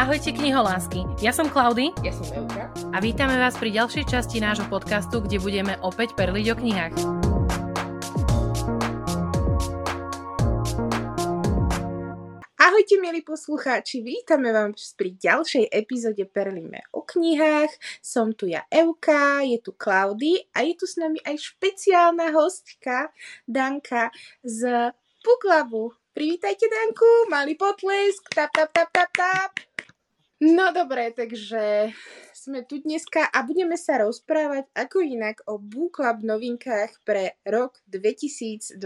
Ahojte kniholásky, ja som Klaudy Ja som Euka. a vítame vás pri ďalšej časti nášho podcastu, kde budeme opäť perliť o knihách. Ahojte, milí poslucháči, vítame vás pri ďalšej epizóde Perlíme o knihách. Som tu ja Euka, je tu Klaudy a je tu s nami aj špeciálna hostka Danka z Puklabu. Privítajte Danku, malý potlesk, tap, tap, tap, tap, tap. No dobre, takže sme tu dneska a budeme sa rozprávať ako inak o Book Club novinkách pre rok 2024.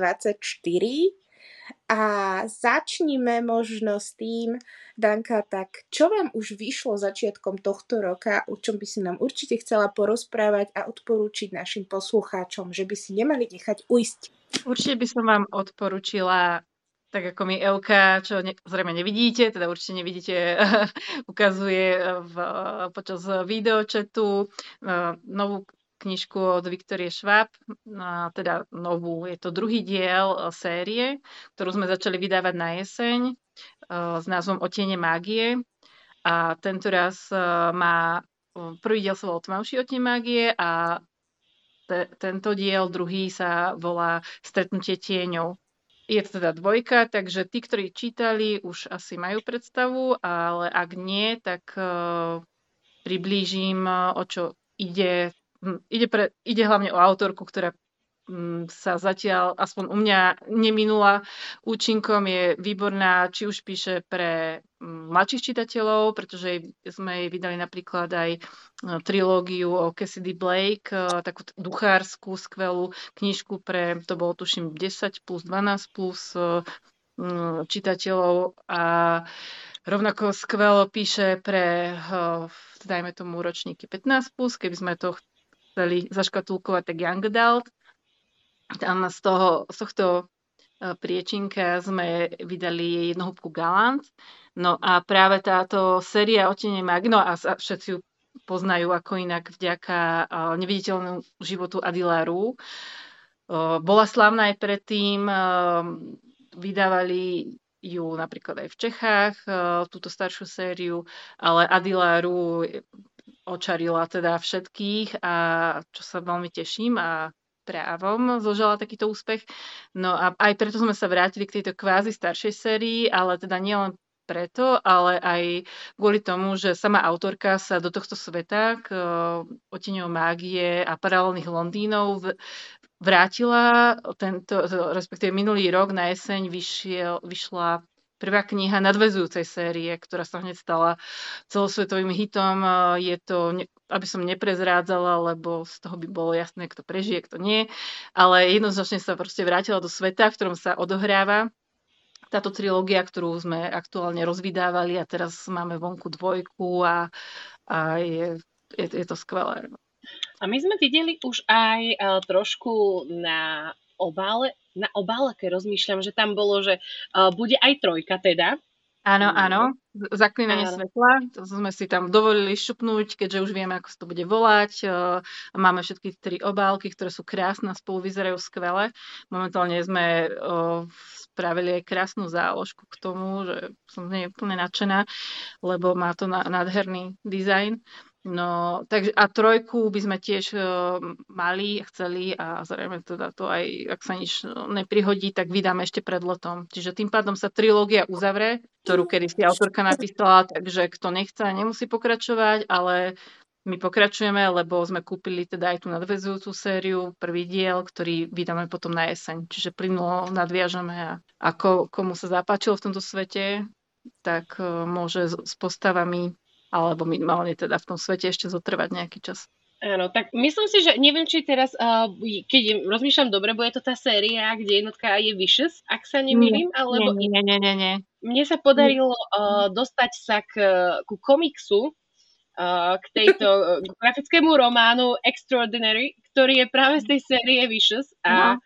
A začníme možno s tým, Danka, tak čo vám už vyšlo začiatkom tohto roka, o čom by si nám určite chcela porozprávať a odporúčiť našim poslucháčom, že by si nemali nechať ujsť? Určite by som vám odporúčila, tak ako mi Elka, čo ne, zrejme nevidíte, teda určite nevidíte, ukazuje v, počas videočetu eh, novú knižku od Viktorie Schwab, a teda novú, je to druhý diel eh, série, ktorú sme začali vydávať na jeseň eh, s názvom Otiene mágie. A tento raz eh, má, prvý diel sa volal Tmavší otiene mágie a te, tento diel, druhý sa volá Stretnutie tieňov. Je to teda dvojka, takže tí, ktorí čítali, už asi majú predstavu, ale ak nie, tak uh, priblížim, o čo ide. Hm, ide, pre, ide hlavne o autorku, ktorá sa zatiaľ, aspoň u mňa, neminula účinkom, je výborná, či už píše pre hm, mladších čitateľov, pretože sme jej vydali napríklad aj e, trilógiu o Cassidy Blake, e, takú duchárskú, skvelú knižku pre, to bolo tuším 10 plus 12 plus e, čitateľov a rovnako skvelo píše pre, dajme tomu, ročníky 15 plus, keby sme to chceli zaškatulkovať, tak Young Adult. Tam z, toho, z tohto e, priečinka sme vydali jednohúbku Galant. No a práve táto séria Otenie Magno, a všetci ju poznajú ako inak vďaka e, neviditeľnému životu Adilaru, e, bola slavná aj predtým, vydávali ju napríklad aj v Čechách, túto staršiu sériu, ale Adilaru očarila teda všetkých a čo sa veľmi teším a právom zožala takýto úspech. No a aj preto sme sa vrátili k tejto kvázi staršej sérii, ale teda nielen preto, ale aj kvôli tomu, že sama autorka sa do tohto sveta k oteňou mágie a paralelných Londýnov vrátila tento, respektíve minulý rok na jeseň vyšiel, vyšla prvá kniha nadvezujúcej série, ktorá sa hneď stala celosvetovým hitom. Je to, aby som neprezrádzala, lebo z toho by bolo jasné, kto prežije, kto nie, ale jednoznačne sa proste vrátila do sveta, v ktorom sa odohráva táto trilógia, ktorú sme aktuálne rozvydávali a teraz máme vonku dvojku a, a je, je, je to skvelé. A my sme videli už aj uh, trošku na obále, na obálke rozmýšľam, že tam bolo, že uh, bude aj trojka teda. Áno, mm. áno, zaklínanie áno. svetla, to sme si tam dovolili šupnúť, keďže už vieme, ako sa to bude volať. Uh, máme všetky tri obálky, ktoré sú krásne, spolu vyzerajú skvele. Momentálne sme uh, spravili aj krásnu záložku k tomu, že som z nej úplne nadšená, lebo má to nádherný dizajn. No, takže a trojku by sme tiež uh, mali, chceli a zrejme teda to aj, ak sa nič neprihodí, tak vydáme ešte pred letom. Čiže tým pádom sa trilógia uzavre, ktorú kedy si autorka napísala, takže kto nechce, nemusí pokračovať, ale my pokračujeme, lebo sme kúpili teda aj tú nadvezujúcu sériu, prvý diel, ktorý vydáme potom na jeseň. Čiže plynulo nadviažeme a ako komu sa zapáčilo v tomto svete, tak uh, môže s, s postavami alebo minimálne teda v tom svete ešte zotrvať nejaký čas. Áno, tak myslím si, že neviem, či teraz, uh, keď rozmýšľam dobre, bude to tá séria, kde jednotka je Vicious, ak sa nemýlim, alebo... Nie, nie, nie, nie, nie. Mne sa podarilo uh, dostať sa k, ku komiksu, uh, k tejto k grafickému románu Extraordinary, ktorý je práve z tej série Vicious a no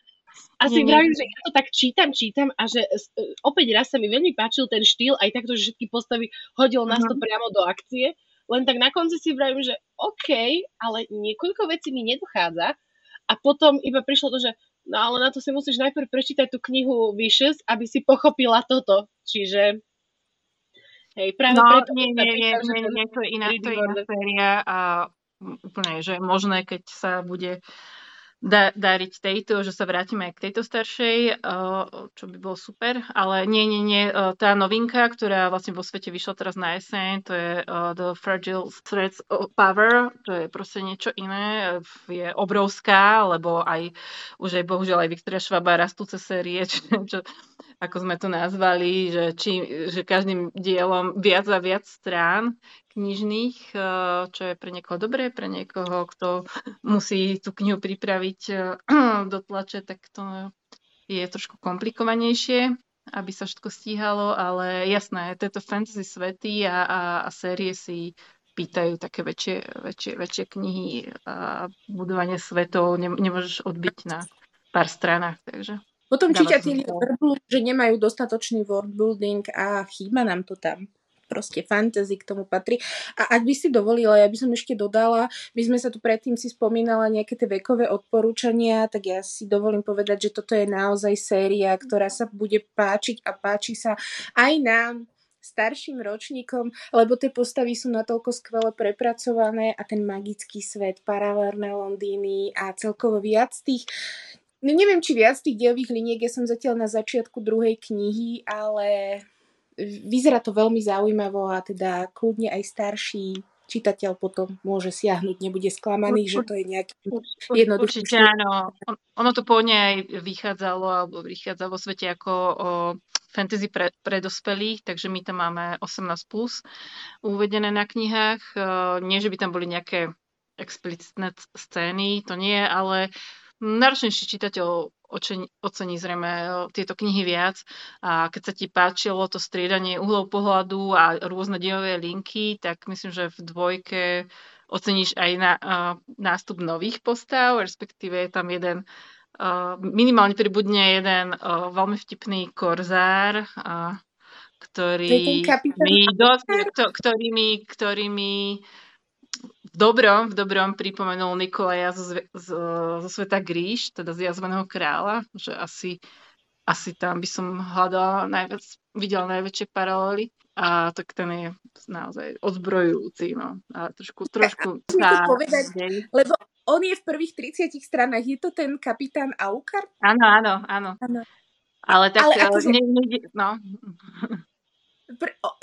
a si vravím, že ja to tak čítam, čítam a že e, opäť raz sa mi veľmi páčil ten štýl, aj takto, že všetky postavy hodil nás to mhm. priamo do akcie. Len tak na konci si vravím, že OK, ale niekoľko vecí mi nedochádza. A potom iba prišlo to, že no ale na to si musíš najprv prečítať tú knihu Vicious, aby si pochopila toto. Čiže Hej, práve no, preto nie, nie, nie, nie, nie, to je iná, to je 3D iná séria a úplne, že je možné, keď sa bude da, dariť tejto, že sa vrátime aj k tejto staršej, uh, čo by bolo super, ale nie, nie, nie, uh, tá novinka, ktorá vlastne vo svete vyšla teraz na jeseň, to je uh, The Fragile Threads of Power, to je proste niečo iné, je obrovská, lebo aj už aj bohužiaľ aj Viktoria Švaba rastúce série, čo, čo, ako sme to nazvali, že, či, že každým dielom viac a viac strán knižných, čo je pre niekoho dobré, pre niekoho, kto musí tú knihu pripraviť do tlače, tak to je trošku komplikovanejšie, aby sa všetko stíhalo, ale jasné, tieto fantasy svety a, a, a série si pýtajú také väčšie, väčšie, väčšie knihy a budovanie svetov ne, nemôžeš odbiť na pár stranách, takže... Potom čítatelia vrblú, že nemajú dostatočný worldbuilding a chýba nám to tam proste fantasy k tomu patrí. A ak by si dovolila, ja by som ešte dodala, my sme sa tu predtým si spomínala nejaké tie vekové odporúčania, tak ja si dovolím povedať, že toto je naozaj séria, ktorá sa bude páčiť a páči sa aj nám, starším ročníkom, lebo tie postavy sú natoľko skvele prepracované a ten magický svet, paralelné Londýny a celkovo viac tých neviem, či viac tých dielových liniek, ja som zatiaľ na začiatku druhej knihy, ale vyzerá to veľmi zaujímavo a teda kľudne aj starší čitateľ potom môže siahnuť, nebude sklamaný, že to je nejaký jednoduchý Určite áno. Ono to pôvodne aj vychádzalo, alebo vychádza vo svete ako o fantasy pre, pre dospelých, takže my tam máme 18+, plus uvedené na knihách. Nie, že by tam boli nejaké explicitné scény, to nie, ale náročnejší čitateľ ocení zrejme tieto knihy viac. A keď sa ti páčilo to striedanie uhlov pohľadu a rôzne dielové linky, tak myslím, že v dvojke oceníš aj na, uh, nástup nových postav, respektíve je tam jeden uh, minimálne pribudne jeden uh, veľmi vtipný korzár, uh, ktorý mi, dosť, ktorý mi, ktorý mi v dobrom, v dobrom pripomenul Nikolaja zo, zo, zo sveta Gríš, teda z jazveného kráľa, že asi, asi tam by som hľadala najviac, videla najväčšie paralely a tak ten je naozaj odzbrojujúci, no. A trošku, trošku sa... povedať, lebo on je v prvých 30 stranách, je to ten kapitán Aukar? Áno, áno, áno. áno. Ale tak, Ale akože... ne, ne, no.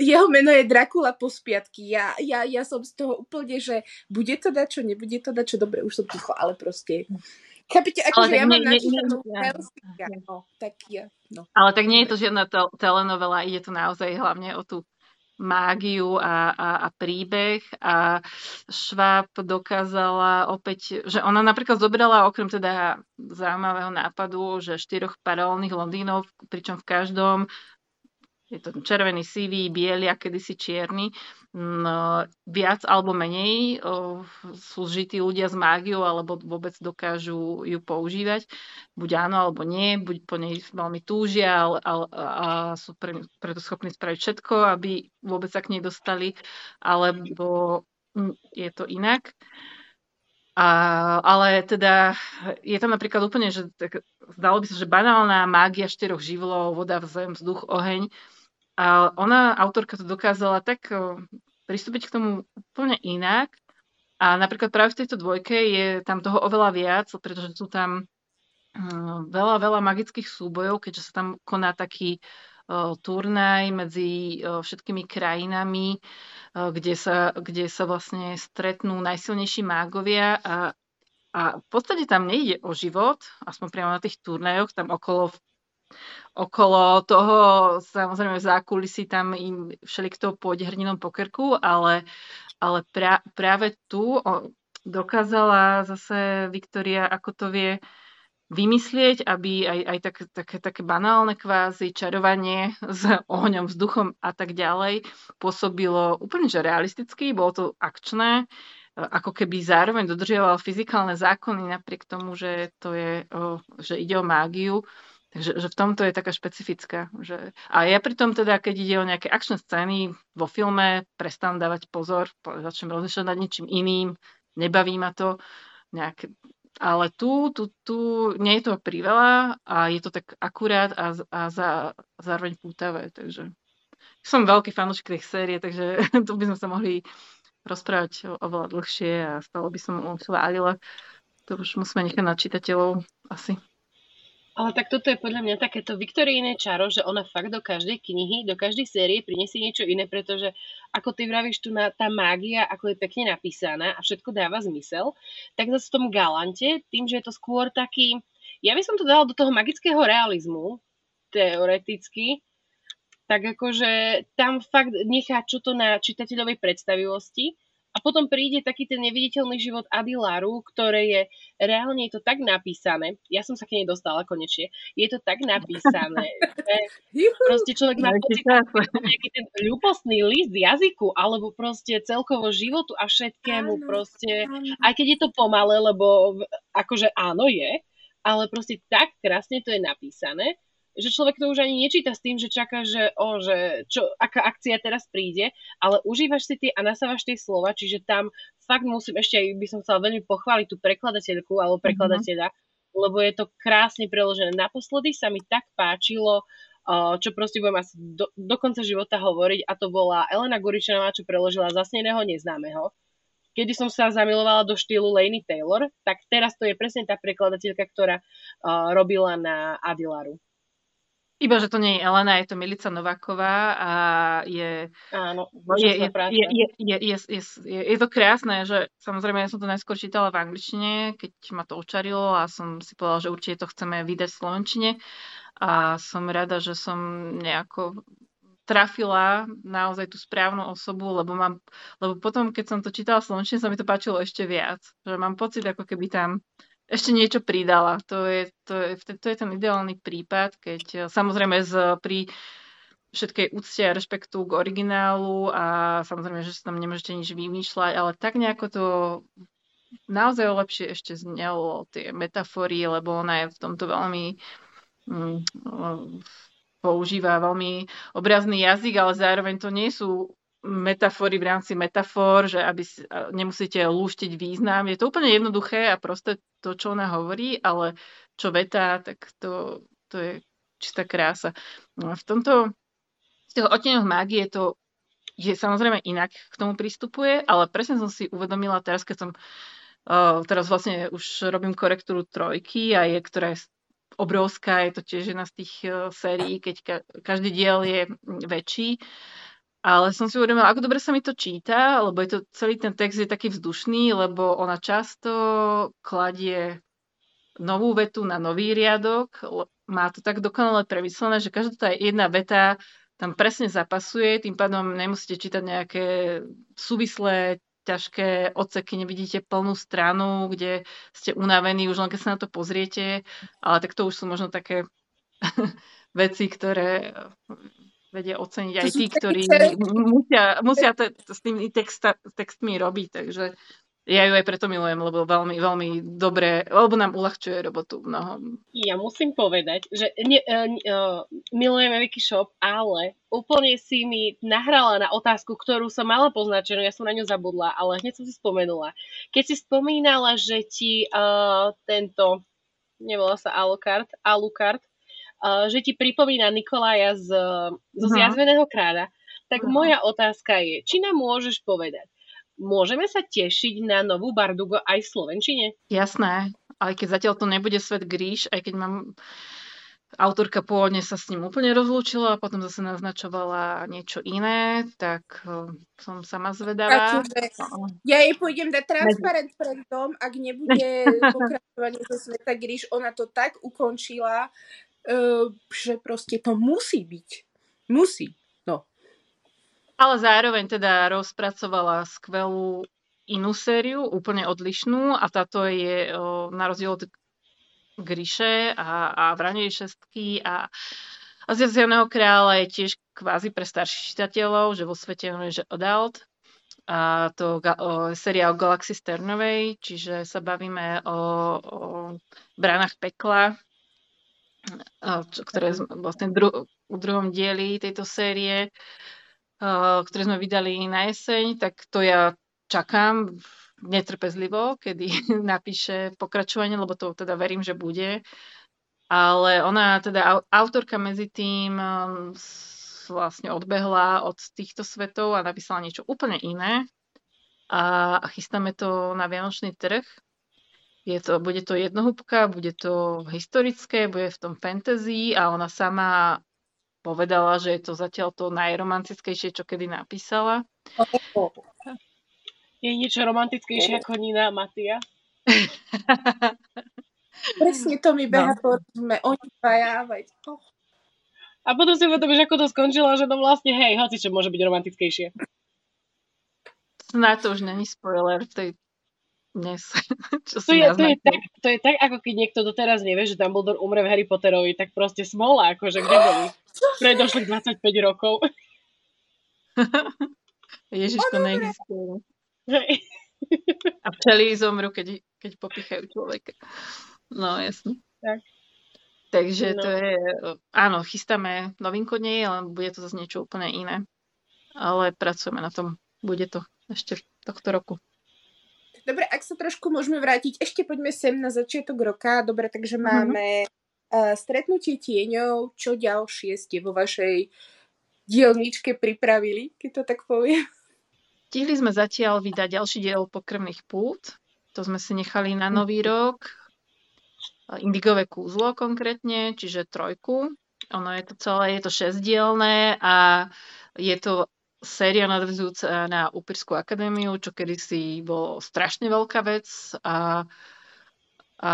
Jeho meno je Dracula po spiatky. Ja, ja, ja som z toho úplne, že bude to dať čo, nebude to dať čo, dobre, už som ticho, ale proste... Chápete, akože ja mám načítanú no, tak ja, no. Ale tak nie je to žiadna tel- telenovela, ide to naozaj hlavne o tú mágiu a, a, a príbeh a Schwab dokázala opäť, že ona napríklad zobrala okrem teda zaujímavého nápadu, že štyroch paralelných Londýnov, pričom v každom je to červený, sivý, biely a kedysi čierny, no, viac alebo menej o, sú žití ľudia s mágiou alebo vôbec dokážu ju používať. Buď áno alebo nie, buď po nej veľmi túžia ale, a sú pre, preto schopní spraviť všetko, aby vôbec sa k nej dostali, alebo je to inak. A, ale teda je tam napríklad úplne, že tak, zdalo by sa, že banálna mágia štyroch živlov, voda, zem, vzduch, oheň, a ona, autorka, to dokázala tak pristúpiť k tomu úplne inak. A napríklad práve v tejto dvojke je tam toho oveľa viac, pretože sú tam veľa, veľa magických súbojov, keďže sa tam koná taký turnaj medzi všetkými krajinami, kde, sa, kde sa vlastne stretnú najsilnejší mágovia a, a v podstate tam nejde o život, aspoň priamo na tých turnajoch, tam okolo okolo toho, samozrejme v zákulisí tam im všelikto pôjde hrdinom po krku, ale, ale pra, práve tu dokázala zase Viktoria, ako to vie vymyslieť, aby aj, aj tak, také, také banálne kvázi čarovanie s ohňom, vzduchom a tak ďalej pôsobilo úplne že realisticky, bolo to akčné, ako keby zároveň dodržiaval fyzikálne zákony napriek tomu, že to je, že ide o mágiu Takže že v tomto je taká špecifická. Že... A ja pritom teda, keď ide o nejaké akčné scény vo filme, prestávam dávať pozor, začnem rozlišovať nad niečím iným, nebaví ma to. Nejaké... Ale tu, tu, tu nie je toho priveľa a je to tak akurát a, a za, zároveň pútavé. Takže som veľký fanúšik tej série, takže tu by sme sa mohli rozprávať oveľa dlhšie a stalo by som chválila. To už musíme nechať na čitateľov asi. Ale tak toto je podľa mňa takéto Viktoríne čaro, že ona fakt do každej knihy, do každej série prinesie niečo iné, pretože ako ty vravíš tu na, tá mágia, ako je pekne napísaná a všetko dáva zmysel, tak zase v tom galante, tým, že je to skôr taký, ja by som to dala do toho magického realizmu, teoreticky, tak akože tam fakt nechá čo to na čitateľovej predstavivosti a potom príde taký ten neviditeľný život Adilaru, ktoré je, reálne je to tak napísané, ja som sa k nej dostala konečne, je to tak napísané, že proste človek má pocit, nejaký ten ľubostný list jazyku, alebo proste celkovo životu a všetkému proste, aj keď je to pomalé, lebo akože áno je, ale proste tak krásne to je napísané, že človek to už ani nečíta s tým, že čaká, že, o, že čo, aká akcia teraz príde, ale užívaš si tie a nasávaš tie slova, čiže tam fakt musím ešte aj by som chcela veľmi pochváliť tú prekladateľku alebo mhm. prekladateľa, mm-hmm. lebo je to krásne preložené. Naposledy sa mi tak páčilo, čo proste budem asi do, do konca života hovoriť a to bola Elena Guričanová, čo preložila Zasneného neznámeho. Kedy som sa zamilovala do štýlu Laney Taylor, tak teraz to je presne tá prekladateľka, ktorá uh, robila na Adilaru. Iba, že to nie je Elena, je to Milica Nováková a je... Áno, je, je, je, je, je, je, je, je to krásne, že samozrejme ja som to najskôr čítala v angličtine, keď ma to učarilo a som si povedala, že určite to chceme vydať v slovenčine a som rada, že som nejako trafila naozaj tú správnu osobu, lebo, mám, lebo potom, keď som to čítala slovenčine, sa mi to páčilo ešte viac. Že mám pocit, ako keby tam ešte niečo pridala. To je, to je, to je ten ideálny prípad, keď eh, samozrejme z, pri všetkej úcte a rešpektu k originálu a samozrejme, že sa tam nemôžete nič vymýšľať, ale tak nejako to naozaj lepšie ešte znelo tie metafory, lebo ona je v tomto veľmi mm, používa veľmi obrazný jazyk, ale zároveň to nie sú metafory v rámci metafor, že aby si, nemusíte lúštiť význam. Je to úplne jednoduché a proste to, čo ona hovorí, ale čo veta, tak to, to je čistá krása. No v tomto, z toho odtieňoch mágie to je samozrejme inak k tomu pristupuje, ale presne som si uvedomila teraz, keď som uh, teraz vlastne už robím korektúru trojky a je, ktorá je obrovská, je to tiež jedna z tých uh, sérií, keď ka- každý diel je väčší. Ale som si uvedomila, ako dobre sa mi to číta, lebo je to, celý ten text je taký vzdušný, lebo ona často kladie novú vetu na nový riadok. Má to tak dokonale premyslené, že každá tá jedna veta tam presne zapasuje, tým pádom nemusíte čítať nejaké súvislé ťažké odseky, nevidíte plnú stranu, kde ste unavení, už len keď sa na to pozriete, ale tak to už sú možno také veci, ktoré vedia oceniť aj tí, ktorí musia, musia te, s tými texta, textmi robiť, takže ja ju aj preto milujem, lebo veľmi, veľmi dobre, lebo nám uľahčuje robotu mnohom. Ja musím povedať, že ne, uh, uh, milujem Vicky Shop, ale úplne si mi nahrala na otázku, ktorú som mala poznačenú, ja som na ňu zabudla, ale hneď som si spomenula. Keď si spomínala, že ti uh, tento, nevolá sa Alucard, Alucard, že ti pripomína Nikolaja z, zo Zjazveného kráľa, tak uh-huh. moja otázka je, či nám môžeš povedať, môžeme sa tešiť na novú Bardugo aj v Slovenčine? Jasné, ale keď zatiaľ to nebude svet Gríš, aj keď mám autorka pôvodne sa s ním úplne rozlúčila a potom zase naznačovala niečo iné, tak uh, som sama zvedavá. Ja jej pôjdem dať transparent pred tom, ak nebude pokračovanie zo Sveta Gríš, ona to tak ukončila, že proste to musí byť. Musí. No. Ale zároveň teda rozpracovala skvelú inú sériu, úplne odlišnú a táto je na rozdiel od Gríše a, a Vranej šestky a, a kráľa je tiež kvázi pre starších čitateľov, že vo svete je, že adult. A to o, séria o Galaxy Sternovej, čiže sa bavíme o, o bránach pekla, ktoré sme vlastne dru- v druhom dieli tejto série, ktoré sme vydali na jeseň, tak to ja čakám netrpezlivo, kedy napíše pokračovanie, lebo to teda verím, že bude. Ale ona teda autorka medzi tým um, vlastne odbehla od týchto svetov a napísala niečo úplne iné. A, chystáme to na Vianočný trh. Je to, bude to jednohúbka, bude to historické, bude v tom fantasy a ona sama povedala, že je to zatiaľ to najromantickejšie, čo kedy napísala. Je niečo romantickejšie ako Nina a Matia? Presne to mi beha no. po sme oni dvaja, veď. Oh. A potom si uvedomíš, ako to skončilo, že to vlastne, hej, hoci čo môže byť romantickejšie. Snáď to už není spoiler v tej dnes. Čo to, je, to, je tak, to je tak, ako keď niekto doteraz nevie, že Dumbledore umre v Harry Potterovi, tak proste smola, akože kde boli? Predošlých 25 rokov. Ježiško, neexistuje. A včely zomru, keď, keď popichajú človeka. No, jasne. Tak. Takže no. to je, áno, chystáme novinku nie, ale bude to zase niečo úplne iné. Ale pracujeme na tom. Bude to ešte tohto roku. Dobre, ak sa trošku môžeme vrátiť, ešte poďme sem na začiatok roka. Dobre, takže mhm. máme uh, stretnutie tieňov. Čo ďalšie ste vo vašej dielničke pripravili, keď to tak poviem? Stihli sme zatiaľ vydať ďalší diel Pokrvných pút. To sme si nechali na nový rok. Indigové kúzlo konkrétne, čiže trojku. Ono je to celé, je to šesťdielné a je to séria nadvezujúca na Upirskú akadémiu, čo kedysi bolo strašne veľká vec a, a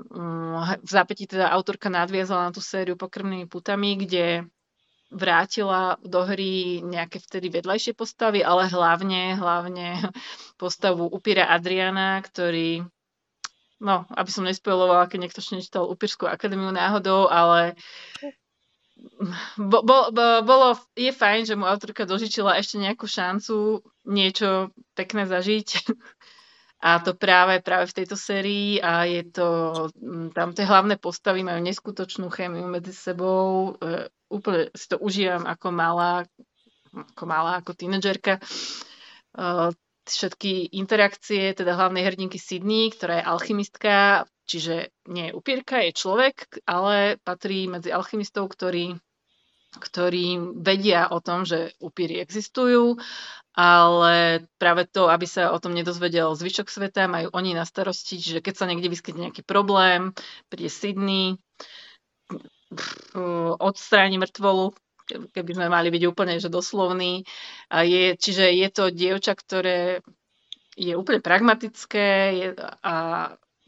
mm, v zápätí teda autorka nadviazala na tú sériu Pokrvnými putami, kde vrátila do hry nejaké vtedy vedľajšie postavy, ale hlavne, hlavne postavu Upíra Adriana, ktorý no, aby som nespojlovala, keď niekto nečítal Upírskú akadémiu náhodou, ale bo, bo, bo, bolo, je fajn, že mu autorka dožičila ešte nejakú šancu niečo pekné zažiť. A to práve, práve v tejto sérii a je to, tam tie hlavné postavy majú neskutočnú chémiu medzi sebou, e, úplne si to užívam ako malá, ako malá, ako tínedžerka. Uh, všetky interakcie, teda hlavnej hrdinky Sydney, ktorá je alchymistka, čiže nie je upírka, je človek, ale patrí medzi alchymistov, ktorí, ktorí vedia o tom, že upíry existujú, ale práve to, aby sa o tom nedozvedel zvyšok sveta, majú oni na starosti, čiže keď sa niekde vyskytne nejaký problém, príde Sydney, odstráni mŕtvolu, keby sme mali byť úplne že doslovní. A je, čiže je to dievča, ktoré je úplne pragmatické je, a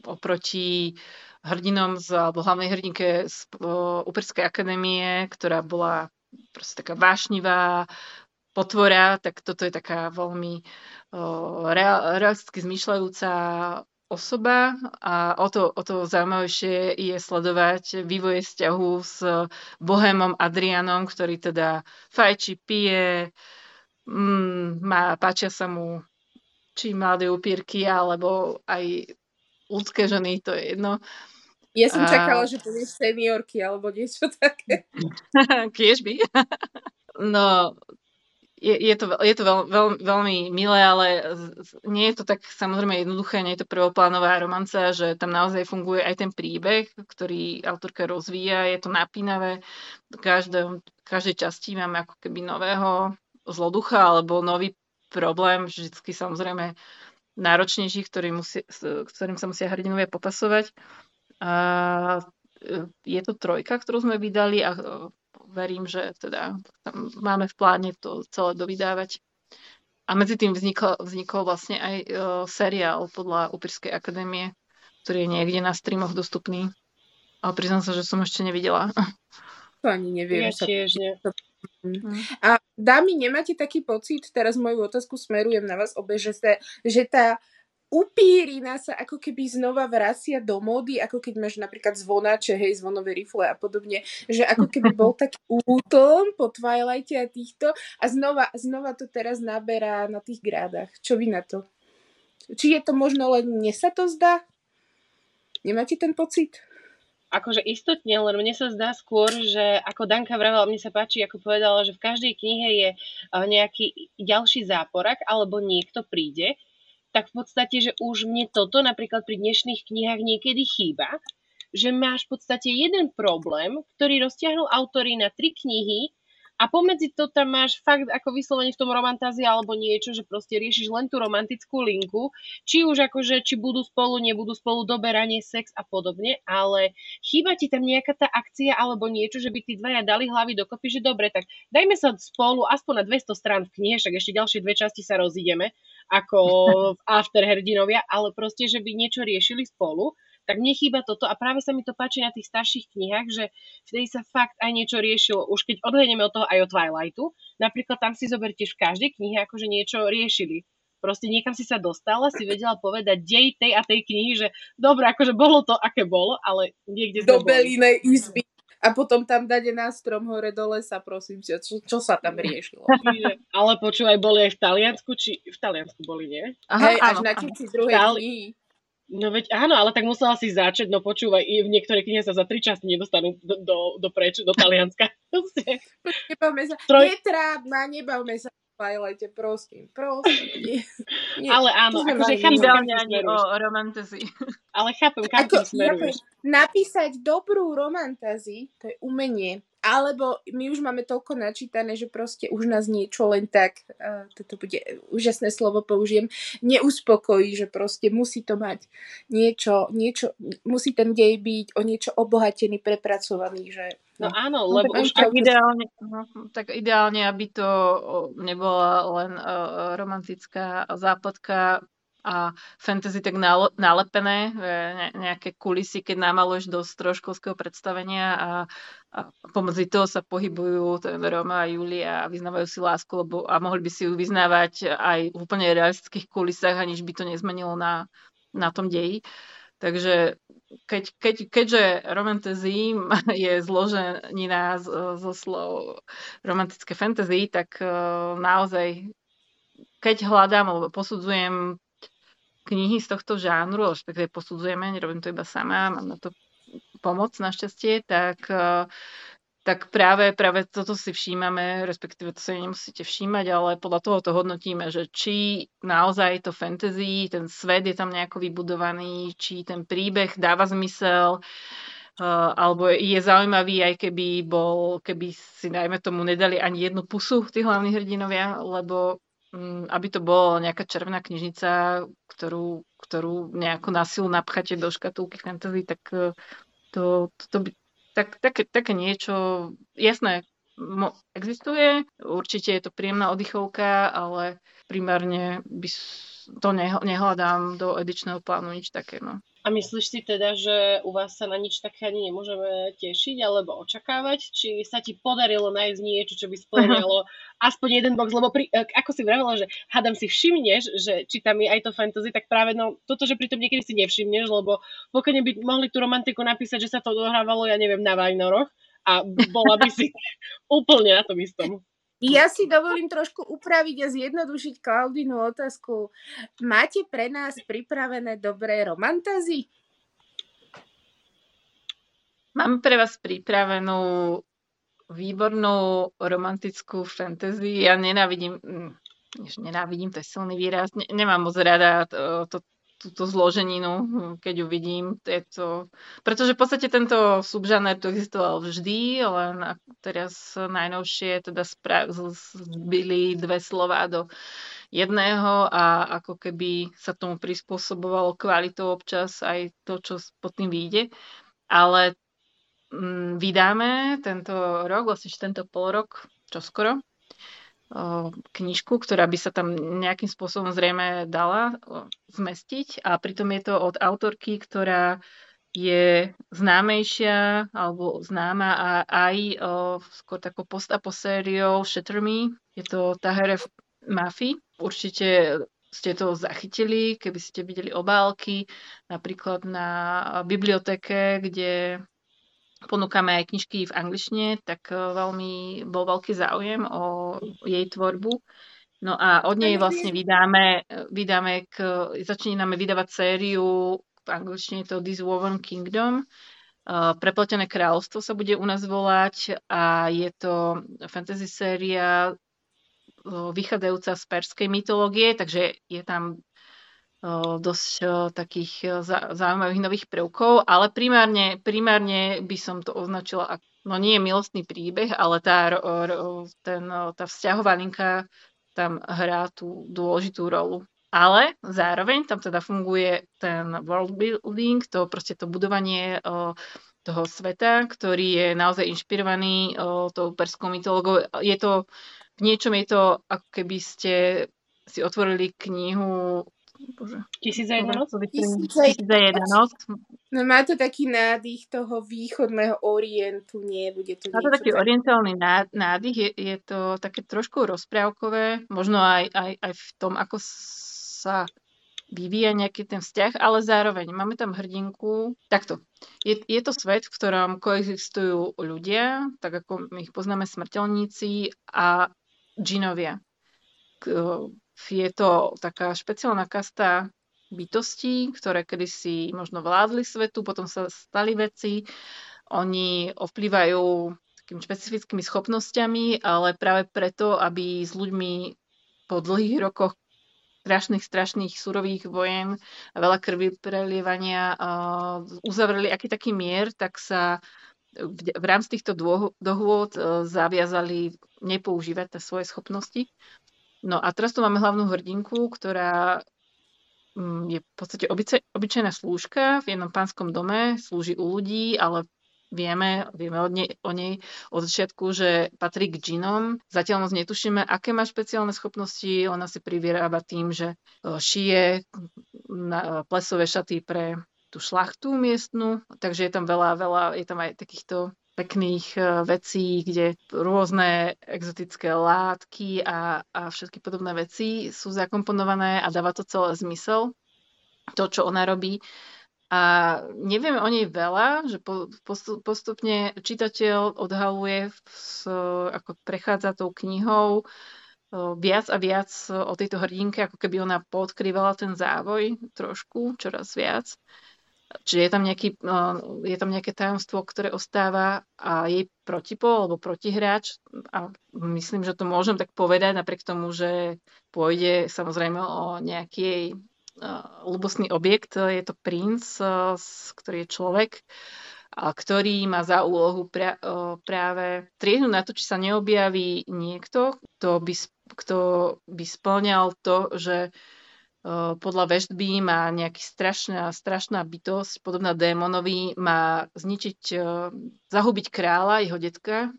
oproti hrdinom z, alebo hlavnej hrdinke z uh, akadémie, ktorá bola proste taká vášnivá potvora, tak toto je taká veľmi uh, realisticky zmyšľajúca osoba. A o to, o to zaujímavejšie je sledovať vývoje vzťahu s Bohémom Adrianom, ktorý teda fajči, pije, mm, má, páčia sa mu či mladé upírky, alebo aj ľudské ženy, to je jedno. Ja som a... čakala, že to je seniorky alebo niečo také. Kiež by. no, je, je to, je to veľ, veľ, veľmi milé, ale nie je to tak samozrejme jednoduché, nie je to prvoplánová romanca, že tam naozaj funguje aj ten príbeh, ktorý autorka rozvíja, je to napínavé. V každej, každej časti máme ako keby nového zloducha alebo nový problém, vždycky samozrejme náročnejší, ktorý musí, s ktorým sa musia hrdinovia popasovať. A e, je to trojka, ktorú sme vydali a verím, že teda tam máme v pláne to celé dovydávať. A medzi tým vznikol, vznikol vlastne aj uh, seriál podľa Upirskej akadémie, ktorý je niekde na streamoch dostupný. Ale priznám sa, že som ešte nevidela. To ani neviem. Ja tiež nie. A dámy, nemáte taký pocit, teraz moju otázku smerujem na vás obe, že, sa, že tá upírina sa ako keby znova vracia do módy, ako keď máš napríklad zvonače, hej, zvonové rifle a podobne, že ako keby bol taký útlm po Twilighte a týchto a znova, znova to teraz naberá na tých grádach. Čo vy na to? Či je to možno len mne sa to zdá? Nemáte ten pocit? Akože istotne, len mne sa zdá skôr, že ako Danka vravela, mne sa páči, ako povedala, že v každej knihe je eh, nejaký ďalší záporak, alebo niekto príde, tak v podstate, že už mne toto napríklad pri dnešných knihách niekedy chýba, že máš v podstate jeden problém, ktorý roztiahnu autory na tri knihy a pomedzi to tam máš fakt ako vyslovene v tom romantázii alebo niečo, že proste riešiš len tú romantickú linku, či už akože, či budú spolu, nebudú spolu, doberanie, sex a podobne, ale chýba ti tam nejaká tá akcia alebo niečo, že by tí dvaja dali hlavy dokopy, že dobre, tak dajme sa spolu aspoň na 200 strán v knihe, však ešte ďalšie dve časti sa rozídeme, ako v After hrdinovia, ale proste, že by niečo riešili spolu tak mne chýba toto a práve sa mi to páči na tých starších knihách, že vtedy sa fakt aj niečo riešilo, už keď odhľadneme od toho aj o Twilightu, napríklad tam si zobertiež v každej knihe akože niečo riešili. Proste niekam si sa dostala, si vedela povedať dej tej a tej knihy, že dobre, akože bolo to, aké bolo, ale niekde Do belinej izby a potom tam dať na strom hore do lesa, prosím ťa, čo, čo sa tam riešilo. ale počúvaj, boli aj v Taliansku, či v Taliansku boli, nie? Aha, Hej, až áno, na konci druhej knihy. No veď áno, ale tak musela si začať, no počúvaj, v niektorých knihe sa za tri časti nedostanú do, do, do preč, do Talianska. nebavme sa, Troj... netrábma, nebavme sa Twilighte, prosím, prosím. Nie, nie. Ale áno, akože chápem, ani o romantázi. Ale chápem, kam Ako, smeruješ. Napísať dobrú romantázi, to je umenie alebo my už máme toľko načítané, že proste už nás niečo len tak, uh, toto bude úžasné slovo použijem, neuspokojí, že proste musí to mať niečo, niečo musí ten dej byť o niečo obohatený, prepracovaný, že No, no. áno, no, lebo už tak ideálne, no, tak ideálne, aby to nebola len uh, romantická zápletka a fantasy tak nalepené, nejaké kulisy, keď namaluješ do stroškolského predstavenia a, a pomedzi toho sa pohybujú ten Roma a Julia a vyznávajú si lásku, lebo, a mohli by si ju vyznávať aj v úplne realistických kulisách, aniž by to nezmenilo na, na tom deji. Takže keď, keď, keďže romantasy je zloženina zo, slov romantické fantasy, tak uh, naozaj keď hľadám alebo posudzujem knihy z tohto žánru, respektíve posudzujeme, nerobím to iba sama, mám na to pomoc našťastie, tak, eh, tak práve, práve toto si všímame, respektíve to sa nemusíte všímať, ale podľa toho to hodnotíme, že či naozaj to fantasy, ten svet je tam nejako vybudovaný, či ten príbeh dáva zmysel, Uh, alebo je zaujímavý, aj keby bol, keby si najmä tomu nedali ani jednu pusu tí hlavní hrdinovia, lebo Mm, aby to bolo nejaká červená knižnica, ktorú, ktorú nejako na silu napcháte do škatulky fantasy, tak e, to, to, to by, tak, také, také niečo, jasné, mo, existuje, určite je to príjemná oddychovka, ale primárne by to nehľadám do edičného plánu nič také. No. A myslíš si teda, že u vás sa na nič také ani nemôžeme tešiť alebo očakávať? Či sa ti podarilo nájsť niečo, čo by splňalo aspoň jeden box? Lebo pri, e, ako si vravela, že hádam si všimneš, že či tam je aj to fantasy, tak práve no, toto, že pritom niekedy si nevšimneš, lebo pokiaľ by mohli tú romantiku napísať, že sa to dohrávalo, ja neviem, na Vajnoroch a bola by si úplne na tom istom. Ja si dovolím trošku upraviť a zjednodušiť Klaudinu otázku. Máte pre nás pripravené dobré romantazy? Mám pre vás pripravenú výbornú romantickú fantasy. Ja nenávidím, mm, nenávidím, to je silný výraz, ne, nemám moc rada to, to, túto zloženinu, keď ju vidím. Je to... Pretože v podstate tento subžaner tu existoval vždy, len teraz najnovšie teda spra- zbili dve slova do jedného a ako keby sa tomu prispôsobovalo kvalitou občas aj to, čo pod tým vyjde. Ale mm, vydáme tento rok, vlastne tento pol rok, čoskoro, knižku, ktorá by sa tam nejakým spôsobom zrejme dala zmestiť a pritom je to od autorky, ktorá je známejšia alebo známa a aj skôr takou post-apo sériou Shatter Me. Je to Tahere Mafi. Určite ste to zachytili, keby ste videli obálky, napríklad na biblioteke, kde ponúkame aj knižky v angličtine, tak e, veľmi bol veľký záujem o jej tvorbu. No a od nej vlastne vydáme, e, vydáme k, začíname vydávať sériu, v angličtine je to This Woven Kingdom, Uh, Prepletené kráľovstvo sa bude u nás volať a je to fantasy séria vychádzajúca z perskej mytológie, takže je tam dosť takých zaujímavých nových prvkov, ale primárne, primárne by som to označila no nie je milostný príbeh, ale tá, ten, tá vzťahová linka tam hrá tú dôležitú rolu. Ale zároveň tam teda funguje ten world building, to proste to budovanie toho sveta, ktorý je naozaj inšpirovaný tou perskou mytológou. Je to, v niečom je to, ako keby ste si otvorili knihu Bože. Tisíc za jedna noc? Tisíc za jedna noc. No má to taký nádych toho východného orientu, nie? Bude to má to taký tak... orientálny nádych, je, je to také trošku rozprávkové, možno aj, aj, aj v tom, ako sa vyvíja nejaký ten vzťah, ale zároveň máme tam hrdinku. Takto. Je, je to svet, v ktorom koexistujú ľudia, tak ako my ich poznáme smrteľníci a džinovia. Je to taká špeciálna kasta bytostí, ktoré kedysi možno vládli svetu, potom sa stali veci. Oni ovplyvajú takými špecifickými schopnosťami, ale práve preto, aby s ľuďmi po dlhých rokoch strašných, strašných surových vojen a veľa krvi prelievania uzavreli aký taký mier, tak sa v, rámci týchto dohôd uh, zaviazali nepoužívať svoje schopnosti. No a teraz tu máme hlavnú hrdinku, ktorá um, je v podstate obyčajná slúžka v jednom pánskom dome, slúži u ľudí, ale vieme, vieme od nej, o nej od začiatku, že patrí k džinom. Zatiaľ moc netušíme, aké má špeciálne schopnosti. Ona si privyrába tým, že e, šije na e, plesové šaty pre tú šlachtu miestnu, takže je tam veľa, veľa, je tam aj takýchto pekných e, vecí, kde rôzne exotické látky a, a všetky podobné veci sú zakomponované a dáva to celé zmysel, to, čo ona robí. A nevieme o nej veľa, že postupne čitateľ odhaluje, ako prechádza tou knihou, viac a viac o tejto hrdinke, ako keby ona podkrývala ten závoj trošku, čoraz viac. Čiže je tam, nejaký, je tam nejaké tajomstvo, ktoré ostáva a jej protipol alebo protihráč. A myslím, že to môžem tak povedať, napriek tomu, že pôjde samozrejme o nejakej ľubostný objekt. Je to princ, ktorý je človek, ktorý má za úlohu pra, práve triehnúť na to, či sa neobjaví niekto, kto by, kto by splňal to, že podľa veštby má nejaký strašná, strašná bytosť, podobná démonovi, má zničiť, zahubiť kráľa, jeho detka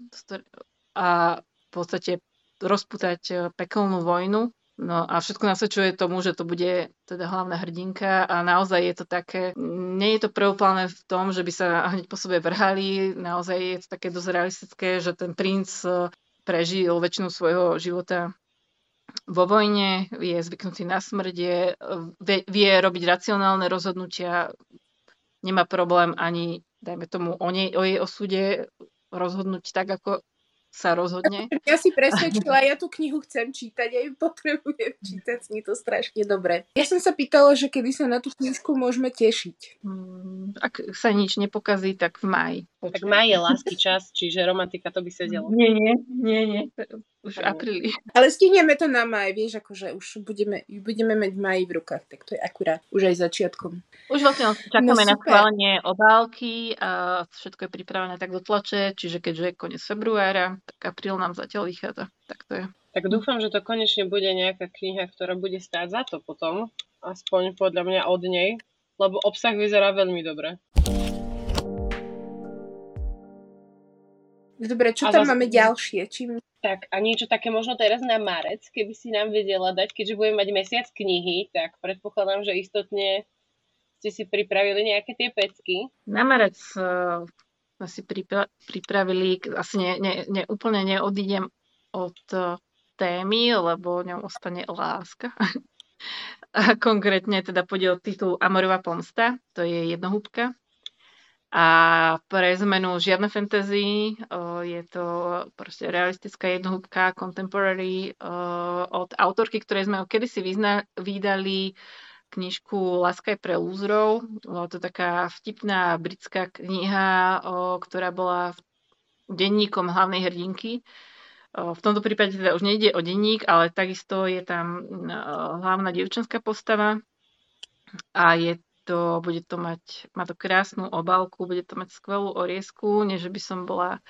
a v podstate rozputať pekelnú vojnu. No a všetko nasvedčuje tomu, že to bude teda hlavná hrdinka a naozaj je to také, nie je to prvopláne v tom, že by sa hneď po sebe vrhali, naozaj je to také dosť realistické, že ten princ prežil väčšinu svojho života vo vojne, je zvyknutý na smrť, je, vie, vie robiť racionálne rozhodnutia, nemá problém ani, dajme tomu, o, nej, o jej osude rozhodnúť tak, ako sa rozhodne. Ja si presvedčila, ja tú knihu chcem čítať, ja ju potrebujem čítať, je to strašne dobre. Ja som sa pýtala, že kedy sa na tú knižku môžeme tešiť. Hmm, ak sa nič nepokazí, tak v maji. Tak maj je lásky čas, čiže romantika to by sedelo. Nie, nie, nie, nie. Už v apríli. Ale stihneme to na maj, vieš, akože už budeme, budeme mať maj v rukách, tak to je akurát už aj začiatkom. Už vlastne čakáme no, na schválenie obálky a všetko je pripravené tak do tlače, čiže keďže je koniec februára, tak apríl nám zatiaľ vychádza. Tak to je. Tak dúfam, že to konečne bude nejaká kniha, ktorá bude stáť za to potom, aspoň podľa mňa od nej, lebo obsah vyzerá veľmi dobre. Dobre, čo a tam zase... máme ďalšie? Čím... Tak a niečo také možno teraz na marec, keby si nám vedela dať, keďže budeme mať mesiac knihy, tak predpokladám, že istotne ste si pripravili nejaké tie pecky. Na marec uh, sme si pripra- pripravili, asi ne, ne, ne, úplne neodídem od uh, témy, lebo ňom ostane láska. a konkrétne teda o titul Amorová pomsta, to je jednohúbka a pre zmenu žiadne fantasy, je to proste realistická jednohúbka, contemporary od autorky, ktoré sme kedysi vyzna- vydali knižku Láska je pre lúzrov. Bola to taká vtipná britská kniha, ktorá bola denníkom hlavnej hrdinky. V tomto prípade teda už nejde o denník, ale takisto je tam hlavná dievčenská postava a je to, bude to mať, má to krásnu obálku, bude to mať skvelú oriesku, nie že by som bola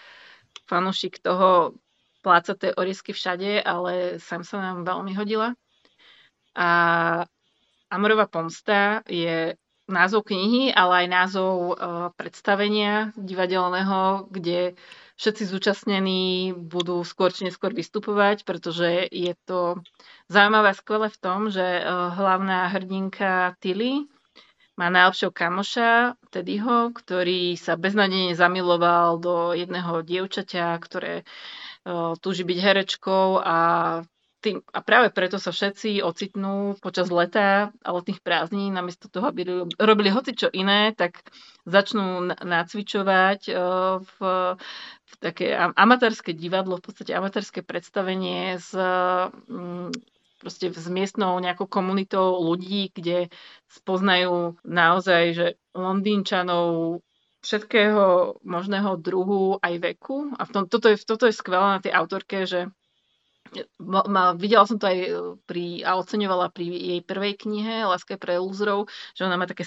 fanúšik toho plácať tie oriesky všade, ale sam sa nám veľmi hodila. A Amorová pomsta je názov knihy, ale aj názov uh, predstavenia divadelného, kde všetci zúčastnení budú skôr či neskôr vystupovať, pretože je to zaujímavé skvelé v tom, že uh, hlavná hrdinka Tilly má najlepšieho kamoša Teddyho, ktorý sa beznadene zamiloval do jedného dievčaťa, ktoré uh, túži byť herečkou a tým, a práve preto sa všetci ocitnú počas leta a letných prázdnin, namiesto toho, aby robili hoci čo iné, tak začnú nacvičovať uh, v, v také amatérske divadlo, v podstate amatérske predstavenie s, um, proste s miestnou nejakou komunitou ľudí, kde spoznajú naozaj, že Londýnčanov všetkého možného druhu aj veku. A v tom, toto, je, toto je skvelé na tej autorke, že ma, videla som to aj e, pri, a oceňovala pri jej prvej knihe Láska pre lúzrov, že ona má také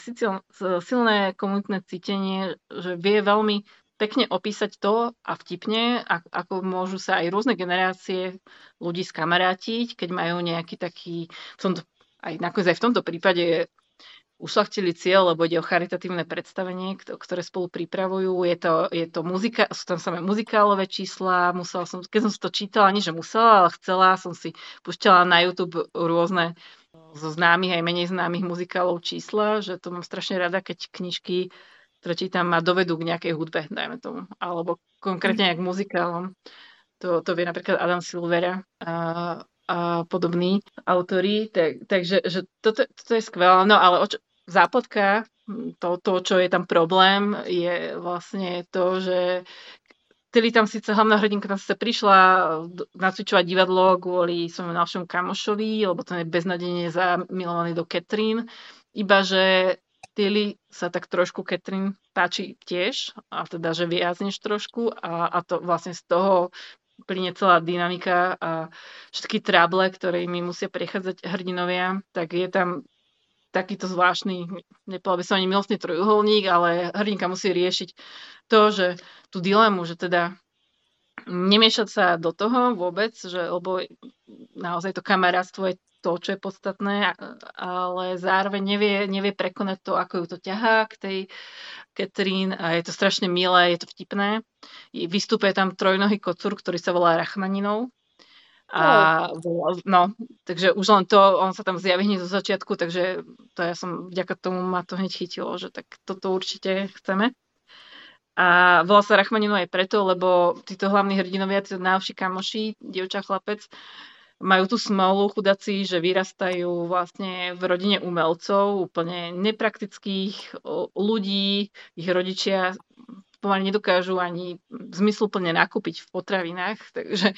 silné komunitné cítenie, že vie veľmi pekne opísať to a vtipne, ako môžu sa aj rôzne generácie ľudí skamarátiť, keď majú nejaký taký, v tomto, aj nakoniec aj v tomto prípade ušlachtili cieľ, lebo ide o charitatívne predstavenie, ktoré spolu pripravujú. Je to, je to muzika, sú tam samé muzikálové čísla. Musela som, keď som si to čítala, nie že musela, ale chcela, som si pušťala na YouTube rôzne zo známych aj menej známych muzikálov čísla, že to mám strašne rada, keď knižky, ktoré čítam, ma dovedú k nejakej hudbe, dajme tomu, alebo konkrétne k muzikálom. To, to vie napríklad Adam Silvera. A a podobní autori, tak, takže že toto, toto je skvelé. No ale oč, zápletka, to, to, čo je tam problém, je vlastne to, že Tedy tam síce hlavná hrdinka tam sa prišla nacvičovať divadlo kvôli svojmu našom kamošovi, lebo ten je beznadene zamilovaný do Catherine. Iba, že Tilly sa tak trošku Catherine páči tiež, a teda, že viac trošku a, a to vlastne z toho plyne celá dynamika a všetky trable, ktoré mi musia prechádzať hrdinovia, tak je tam takýto zvláštny, nepovedal by som ani milostný trojuholník, ale hrdinka musí riešiť to, že tú dilemu, že teda nemiešať sa do toho vôbec, že, lebo naozaj to kamarátstvo je to, čo je podstatné, ale zároveň nevie, nevie prekonať to, ako ju to ťahá k tej Catherine a je to strašne milé, je to vtipné. Vystupuje tam trojnohý kocúr, ktorý sa volá Rachmaninov. A, no, takže už len to, on sa tam zjaví hneď zo začiatku, takže to ja som, vďaka tomu ma to hneď chytilo, že tak toto určite chceme. A volá sa Rachmaninov aj preto, lebo títo hlavní hrdinovia, títo najlepší kamoši, dievča, chlapec, majú tú smolu chudaci, že vyrastajú vlastne v rodine umelcov, úplne nepraktických ľudí, ich rodičia pomaly nedokážu ani zmysluplne nakúpiť v potravinách. Takže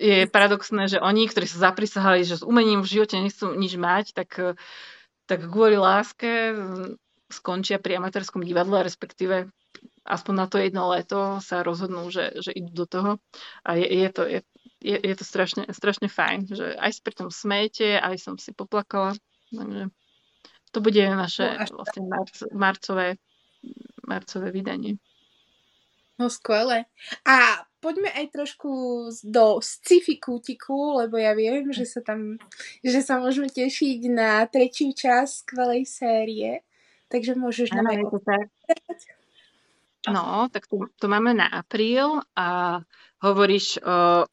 je paradoxné, že oni, ktorí sa zaprisahali, že s umením v živote nechcú nič mať, tak, tak kvôli láske skončia pri amatérskom divadle, respektíve aspoň na to jedno leto sa rozhodnú, že, že idú do toho. A je, je, to, je, je, je to strašne, strašne fajn, že aj pri tom smejete, aj som si poplakala. Takže to bude naše no, vlastne marc, marcové, marcové vydanie. No skvelé. A poďme aj trošku do sci-fi kútiku, lebo ja viem, že sa tam, že sa môžeme tešiť na tretiu časť skvelej série. Takže môžeš nám aj No, tak to, to máme na apríl a hovoríš o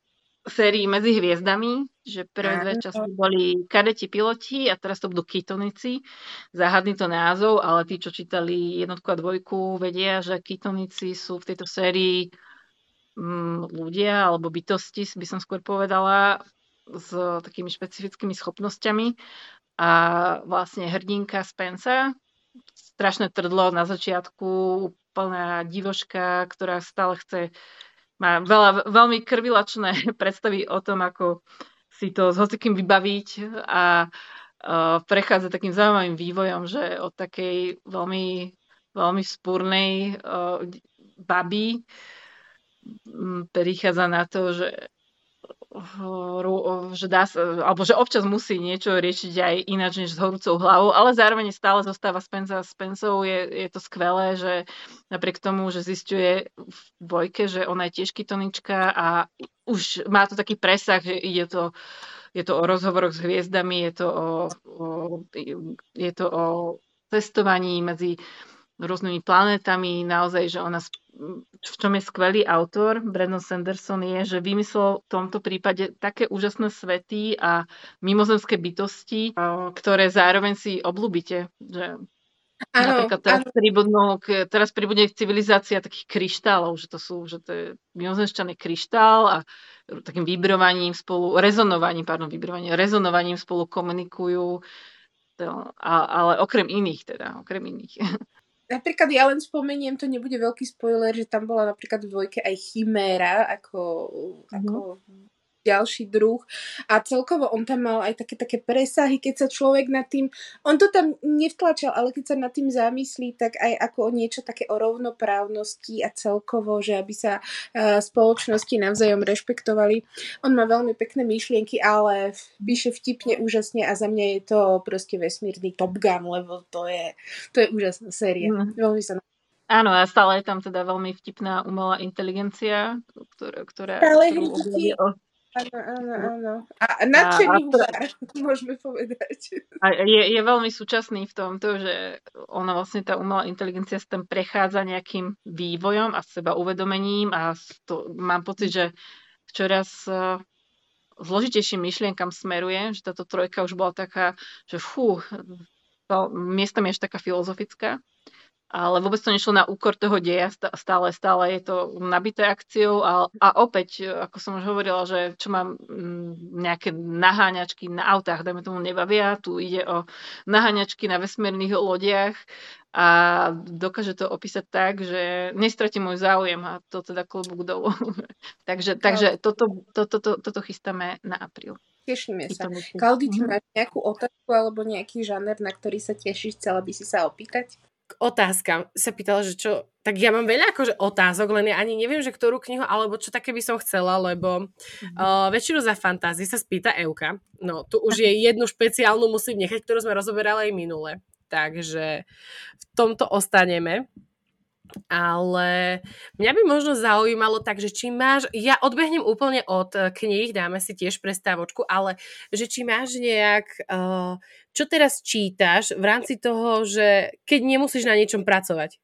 sérii Medzi hviezdami, že prvé dve časti boli kadeti piloti a teraz to budú kytonici. Záhadný to názov, ale tí, čo čítali jednotku a dvojku, vedia, že kytonici sú v tejto sérii mm, ľudia alebo bytosti, by som skôr povedala, s takými špecifickými schopnosťami. A vlastne hrdinka Spensa, strašné trdlo na začiatku, plná divoška, ktorá stále chce, má veľa, veľmi krvilačné predstavy o tom, ako si to s hocikým vybaviť a uh, prechádza takým zaujímavým vývojom, že od takej veľmi, veľmi spúrnej uh, baby prichádza na to, že že dá alebo že občas musí niečo riešiť aj ináč než s horúcou hlavou, ale zároveň stále zostáva Spencer s Spencou. Je, je to skvelé, že napriek tomu, že zistuje v dvojke, že ona je tiež kytonička a už má to taký presah, že ide to je to o rozhovoroch s hviezdami, je to o, o, je to o cestovaní medzi rôznymi planetami, naozaj, že ona, v čom je skvelý autor, Brandon Sanderson, je, že vymyslel v tomto prípade také úžasné svety a mimozemské bytosti, ktoré zároveň si oblúbite, že Áno, Napríklad teraz, pribudnú, teraz pribudne civilizácia takých kryštálov, že to sú, že to je mimozemšťaný kryštál a takým vibrovaním spolu, rezonovaním, pardon, vibrovaním, rezonovaním spolu komunikujú, to, a, ale okrem iných teda, okrem iných. Napríklad ja len spomeniem, to nebude veľký spoiler, že tam bola napríklad v dvojke aj chiméra ako, mm-hmm. ako ďalší druh a celkovo on tam mal aj také, také presahy, keď sa človek nad tým, on to tam nevtlačal, ale keď sa nad tým zamyslí, tak aj ako o niečo také o rovnoprávnosti a celkovo, že aby sa uh, spoločnosti navzájom rešpektovali. On má veľmi pekné myšlienky, ale píše vtipne úžasne a za mňa je to proste vesmírny Top Gun, lebo to je, to je úžasná séria. Mm. Veľmi sa Áno, a stále je tam teda veľmi vtipná umelá inteligencia, ktorá, ktorá stále ktorú Áno, áno, áno. A nadšený a, a, môžeme povedať. A je, je veľmi súčasný v tom, to, že ona vlastne tá umelá inteligencia sa tam prechádza nejakým vývojom a seba uvedomením a to, mám pocit, že čoraz uh, zložitejším myšlienkam smeruje, že táto trojka už bola taká, že fú, miestom je až taká filozofická ale vôbec to nešlo na úkor toho deja, stále, stále je to nabité akciou a, a opäť, ako som už hovorila, že čo mám mm, nejaké naháňačky na autách, dajme tomu nebavia, tu ide o naháňačky na vesmírnych lodiach a dokáže to opísať tak, že nestratí môj záujem a to teda klobúk dolu. takže takže toto, toto, toto, toto chystáme na apríl. Tešíme sa. Kaldi, ty mhm. máš nejakú otázku alebo nejaký žáner, na ktorý sa tešíš, chcela by si sa opýtať? K otázkam sa pýtala, že čo, tak ja mám veľa akože otázok, len ja ani neviem, že ktorú knihu, alebo čo také by som chcela, lebo mm-hmm. uh, väčšinu za fantázie sa spýta Euka. No, tu už je jednu špeciálnu musím nechať, ktorú sme rozoberali aj minule. Takže v tomto ostaneme ale mňa by možno zaujímalo tak, že či máš, ja odbehnem úplne od eh, kníh, dáme si tiež prestávočku, ale že či máš nejak, uh, čo teraz čítaš v rámci toho, že keď nemusíš na niečom pracovať.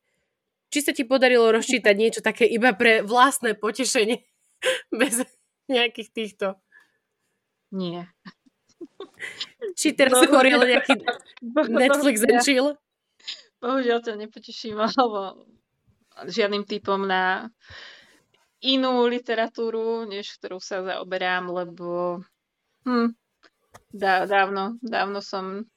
Či sa ti podarilo rozčítať niečo také iba pre vlastné potešenie, bez nejakých týchto? Nie. Či teraz choril nejaký Netflix and chill? Bohužiaľ ťa nepoteším, alebo žiadnym typom na inú literatúru, než ktorú sa zaoberám, lebo hm, dá, dávno, dávno som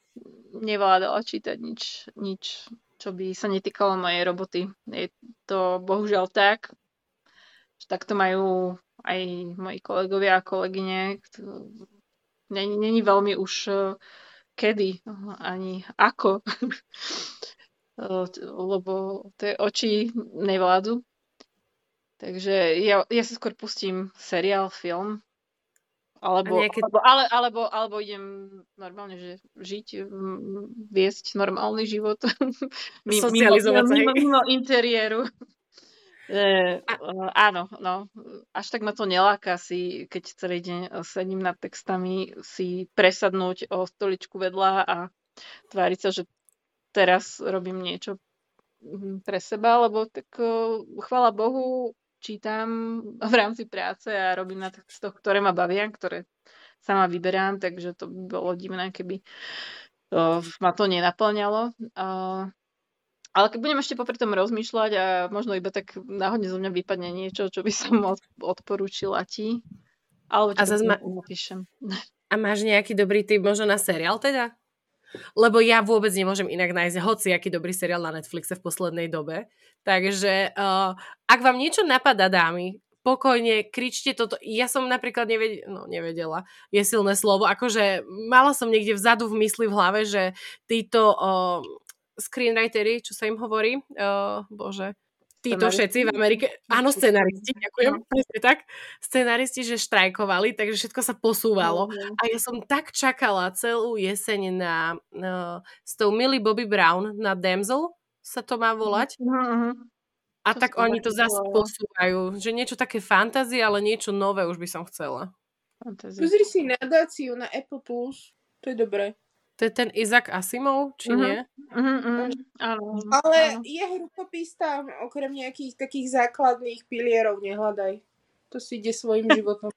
nevládala čítať nič, nič, čo by sa netýkalo mojej roboty. Je to bohužiaľ tak, že takto majú aj moji kolegovia a kolegyne. Není, není veľmi už eh, kedy ani ako lebo tie oči nevládzu. Takže ja, ja sa skôr pustím seriál, film, alebo, nejaké... alebo, ale, alebo, alebo idem normálne že žiť, viesť normálny život. Socializovať mimo, mimo, mimo interiéru. E, A... áno, no. Až tak ma to neláka si, keď celý deň sedím nad textami, si presadnúť o stoličku vedľa a tváriť sa, že teraz robím niečo mm, pre seba, lebo tak chvala Bohu čítam v rámci práce a robím na textoch, ktoré ma bavia, ktoré sama vyberám, takže to by bolo divné, keby to, ma to nenaplňalo. Ale keď budem ešte popri tom rozmýšľať a možno iba tak náhodne zo mňa vypadne niečo, čo by som odporúčila ti, alebo a zase ma... napíšem. A máš nejaký dobrý typ možno na seriál teda? Lebo ja vôbec nemôžem inak nájsť hoci aký dobrý seriál na Netflixe v poslednej dobe. Takže uh, ak vám niečo napadá, dámy, pokojne kričte toto. Ja som napríklad neved- no, nevedela, je silné slovo, akože mala som niekde vzadu v mysli v hlave, že títo uh, screenwritery, čo sa im hovorí, uh, bože, títo všetci v Amerike, áno, scenaristi, ďakujem, no. presne tak, scenaristi, že štrajkovali, takže všetko sa posúvalo. No, A ja som tak čakala celú jeseň na, no, s tou Millie Bobby Brown na Damsel, sa to má volať. Uh-huh. A to tak oni to zase posúvajú, že niečo také fantázie, ale niečo nové už by som chcela. Pozri si nadáciu na Apple Plus, to je dobré. To je ten Izak Asimov, či uh-huh. nie? Uh-huh, uh-huh. Áno, Ale áno. jeho rukopis tam okrem nejakých takých základných pilierov nehľadaj. To si ide svojim životom.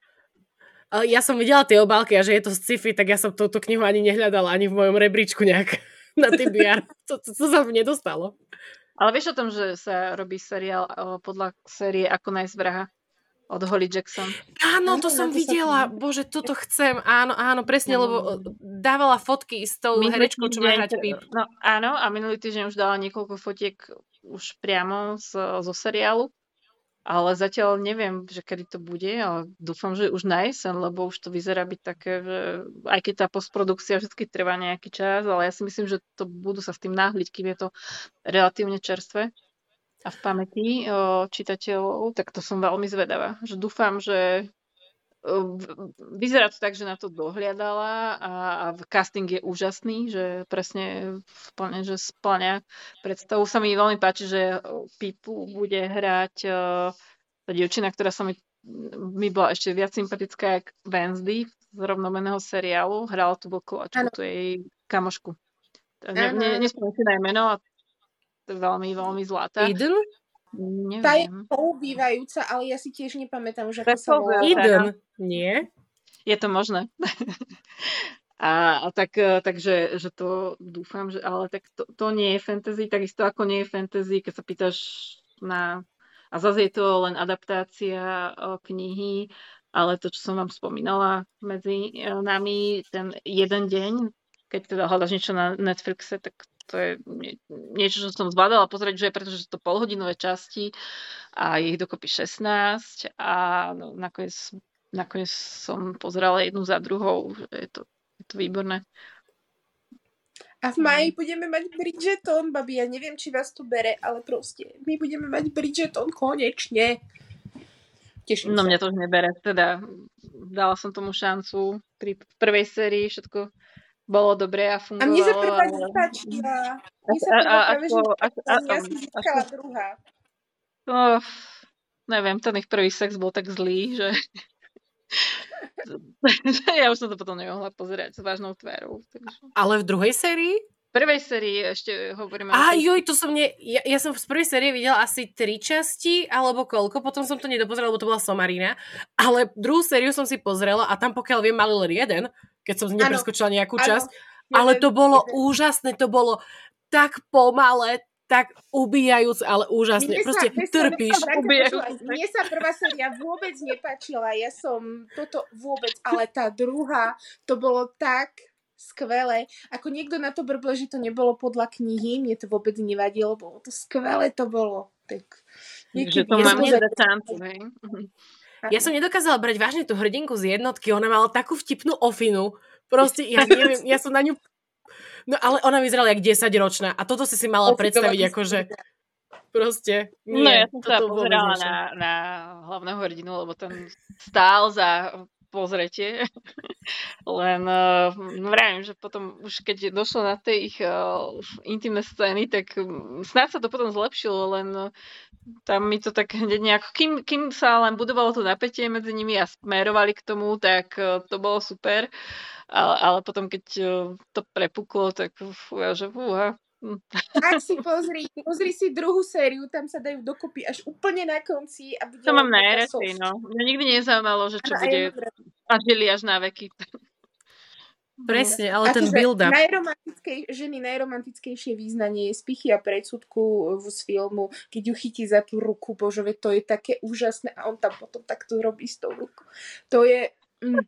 Ja som videla tie obálky a že je to sci-fi, tak ja som túto knihu ani nehľadala, ani v mojom rebríčku nejak na TBR. To, to, to sa mi nedostalo. Ale vieš o tom, že sa robí seriál podľa série Ako nájsť vraha? Od Holly Jackson. Áno, to som videla. Bože, toto chcem. Áno, áno, presne, lebo dávala fotky s tou minulý herečkou, čo má hrať Pip. No áno, a minulý týždeň už dala niekoľko fotiek už priamo z, zo seriálu. Ale zatiaľ neviem, že kedy to bude, ale dúfam, že už na jesen, lebo už to vyzerá byť také, že aj keď tá postprodukcia vždy trvá nejaký čas, ale ja si myslím, že to budú sa s tým náhliť, kým je to relatívne čerstvé a v pamäti čitateľov, tak to som veľmi zvedavá. Že dúfam, že vyzerá to tak, že na to dohliadala a, a casting je úžasný, že presne splne, že splňa predstavu. Sa mi veľmi páči, že Pipu bude hrať tá dievčina, ktorá sa mi, mi bola ešte viac sympatická jak Wednesday z rovnomeného seriálu. Hrala tu Vlkovačku, tu jej kamošku. Ne, ne, nespomínam si na meno a veľmi, veľmi zlatá. Eden? Neviem. Tá je poubývajúca, ale ja si tiež nepamätám, že ako sa volá. Eden, nie? Je to možné. A, a tak, e, takže že to dúfam, že, ale tak to, to nie je fantasy, takisto ako nie je fantasy, keď sa pýtaš na... A zase je to len adaptácia o, knihy, ale to, čo som vám spomínala medzi e, nami, ten jeden deň, keď teda hľadaš niečo na Netflixe, tak to je niečo, čo som zvládala pozrieť, že pretože sú to polhodinové časti a je ich dokopy 16 a no, nakoniec, nakoniec som pozerala jednu za druhou, je to, je to výborné. A v maji budeme mať Bridgeton, babi. Ja neviem, či vás to bere, ale proste my budeme mať Bridgeton konečne. Teším no sa. mňa to už nebere. Teda dala som tomu šancu pri prvej sérii, všetko bolo dobré a fungovalo. A mne sa prvá ale... nepáčila. Mne sa prvá práve, že ja si získala druhá. No, neviem, ten ich prvý sex bol tak zlý, že ja už som to potom nemohla pozerať s vážnou tvárou. Takže... Ale v druhej sérii? V prvej sérii ešte hovoríme... Á, joj, to som ne... Ja, ja som v prvej sérii videla asi tri časti, alebo koľko, potom som to nedopozerala, lebo to bola Somarina, ale druhú sériu som si pozrela a tam pokiaľ viem, mali len jeden keď som nepreskočila nejakú časť. Ano. Ale to bolo úžasné, to bolo tak pomalé, tak ubíjajúc, ale úžasne. Mne Proste sa, trpíš. Mne sa prvá séria vôbec nepáčila, ja som toto vôbec, ale tá druhá, to bolo tak skvelé. Ako niekto na to brble, že to nebolo podľa knihy, mne to vôbec nevadilo, bolo to skvelé to bolo. Tak, niekedy, že to mám ja šancu, hej? Ja som nedokázala brať vážne tú hrdinku z jednotky, ona mala takú vtipnú ofinu, proste, ja neviem, ja som na ňu... No ale ona vyzerala jak 10 ročná a toto si si mala predstaviť akože proste nie. No ja som sa pozerala na, na hlavného hrdinu, lebo ten stál za pozrete. Len uh, vravím, že potom už keď došlo na tie ich uh, intimné scény, tak snáď sa to potom zlepšilo, len uh, tam mi to tak hneď nejako, kým, kým sa len budovalo to napätie medzi nimi a smerovali k tomu, tak uh, to bolo super. Ale, ale potom, keď uh, to prepuklo, tak fúja, že fúha, tak si pozri, pozri si druhú sériu, tam sa dajú dokopy až úplne na konci. A to mám najradšej, no. Mňa nikdy nezaujímalo, že čo ano, bude a žili až na veky. Presne, ale a ten build-up. Najromantickej, ženy najromantickejšie význanie je spichy a predsudku z filmu, keď ju chytí za tú ruku, bože, to je také úžasné a on tam potom takto robí s tou rukou. To je... Mm,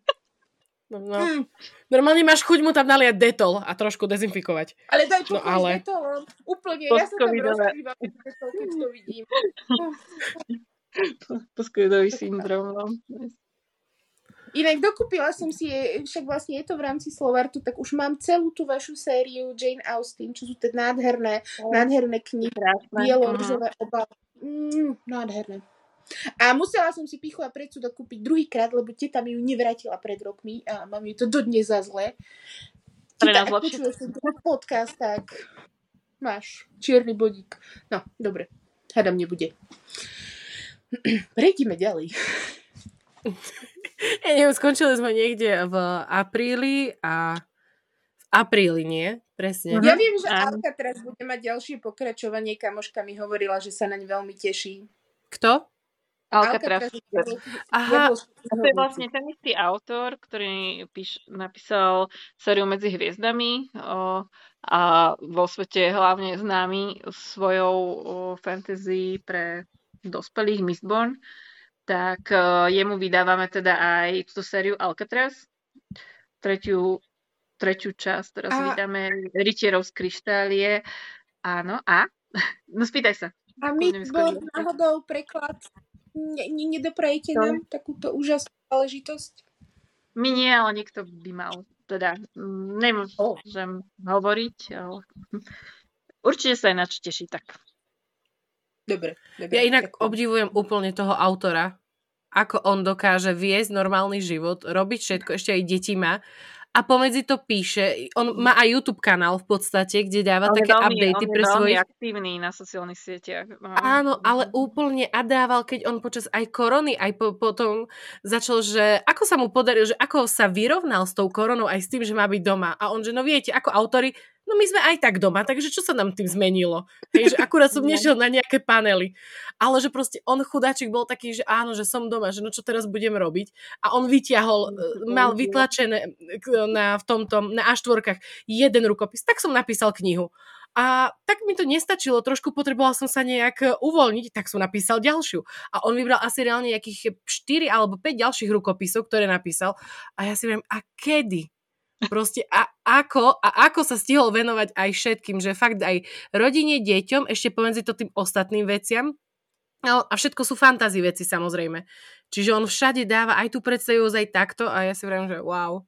No, no. Mm. Normálne máš chuť mu tam naliať detol a trošku dezinfikovať. Ale daj no, ale... detol, úplne, ja sa tam rozkrývam, keď to vidím. Poskovidový syndrom, no. Inak dokúpila som si, však vlastne je to v rámci Slovartu, tak už mám celú tú vašu sériu Jane Austen, čo sú tie nádherné, oh, nádherné knihy, bielo-rúžové obálky. Mm, nádherné. A musela som si pichu a predsudok kúpiť druhýkrát, lebo teta mi ju nevrátila pred rokmi a mám ju to dodnes za zle. Teta, ak počuješ podcast, tak máš čierny bodík. No, dobre. Hádam nebude. Prejdime ďalej. Ja neviem, skončili sme niekde v apríli a v apríli, nie? Presne. Ja viem, že. Alka teraz bude mať ďalšie pokračovanie. Kamoška mi hovorila, že sa naň veľmi teší. Kto? Alcatraz. Aha, A to je vlastne ten istý autor, ktorý píš, napísal sériu Medzi hviezdami o, a vo svete hlavne známy svojou o, fantasy pre dospelých Mistborn. Tak o, jemu vydávame teda aj túto sériu Alcatraz. Tretiu, tretiu časť teraz A- vydáme Rytierov z kryštálie. Áno, a? No spýtaj sa. A Midborn skočí. náhodou preklad. Ne, ne, nedoprajete nám takúto úžasnú záležitosť? My nie, ale niekto by mal. Teda mm, nemôžem hovoriť, ale určite sa aj na čo teší tak. Dobre, dobre. ja inak ďakujem. obdivujem úplne toho autora, ako on dokáže viesť normálny život, robiť všetko, ešte aj deti má a pomedzi to píše. On má aj YouTube kanál v podstate, kde dáva On je také veľmi, updaty on je pre veľmi svojich aktívny na sociálnych sieťach. No. Áno, ale úplne a dával, keď on počas aj korony, aj po, potom začal, že ako sa mu podarilo, že ako sa vyrovnal s tou koronou aj s tým, že má byť doma. A on, že no viete, ako autory, no my sme aj tak doma, takže čo sa nám tým zmenilo? Hej, že akurát som nešiel na nejaké panely. Ale že proste on chudáčik bol taký, že áno, že som doma, že no čo teraz budem robiť? A on vyťahol, e, mal vytlačené k- na, v tomto, na A4 jeden rukopis. Tak som napísal knihu. A tak mi to nestačilo, trošku potreboval som sa nejak e, uvoľniť, tak som napísal ďalšiu. A on vybral asi reálne nejakých 4 alebo 5 ďalších rukopisov, ktoré napísal. A ja si viem, a kedy? Proste a ako, a ako sa stihol venovať aj všetkým, že fakt aj rodine, deťom, ešte pomedzi to tým ostatným veciam. No, a všetko sú fantasy veci samozrejme. Čiže on všade dáva aj tú predstavivosť aj takto a ja si viem, že wow.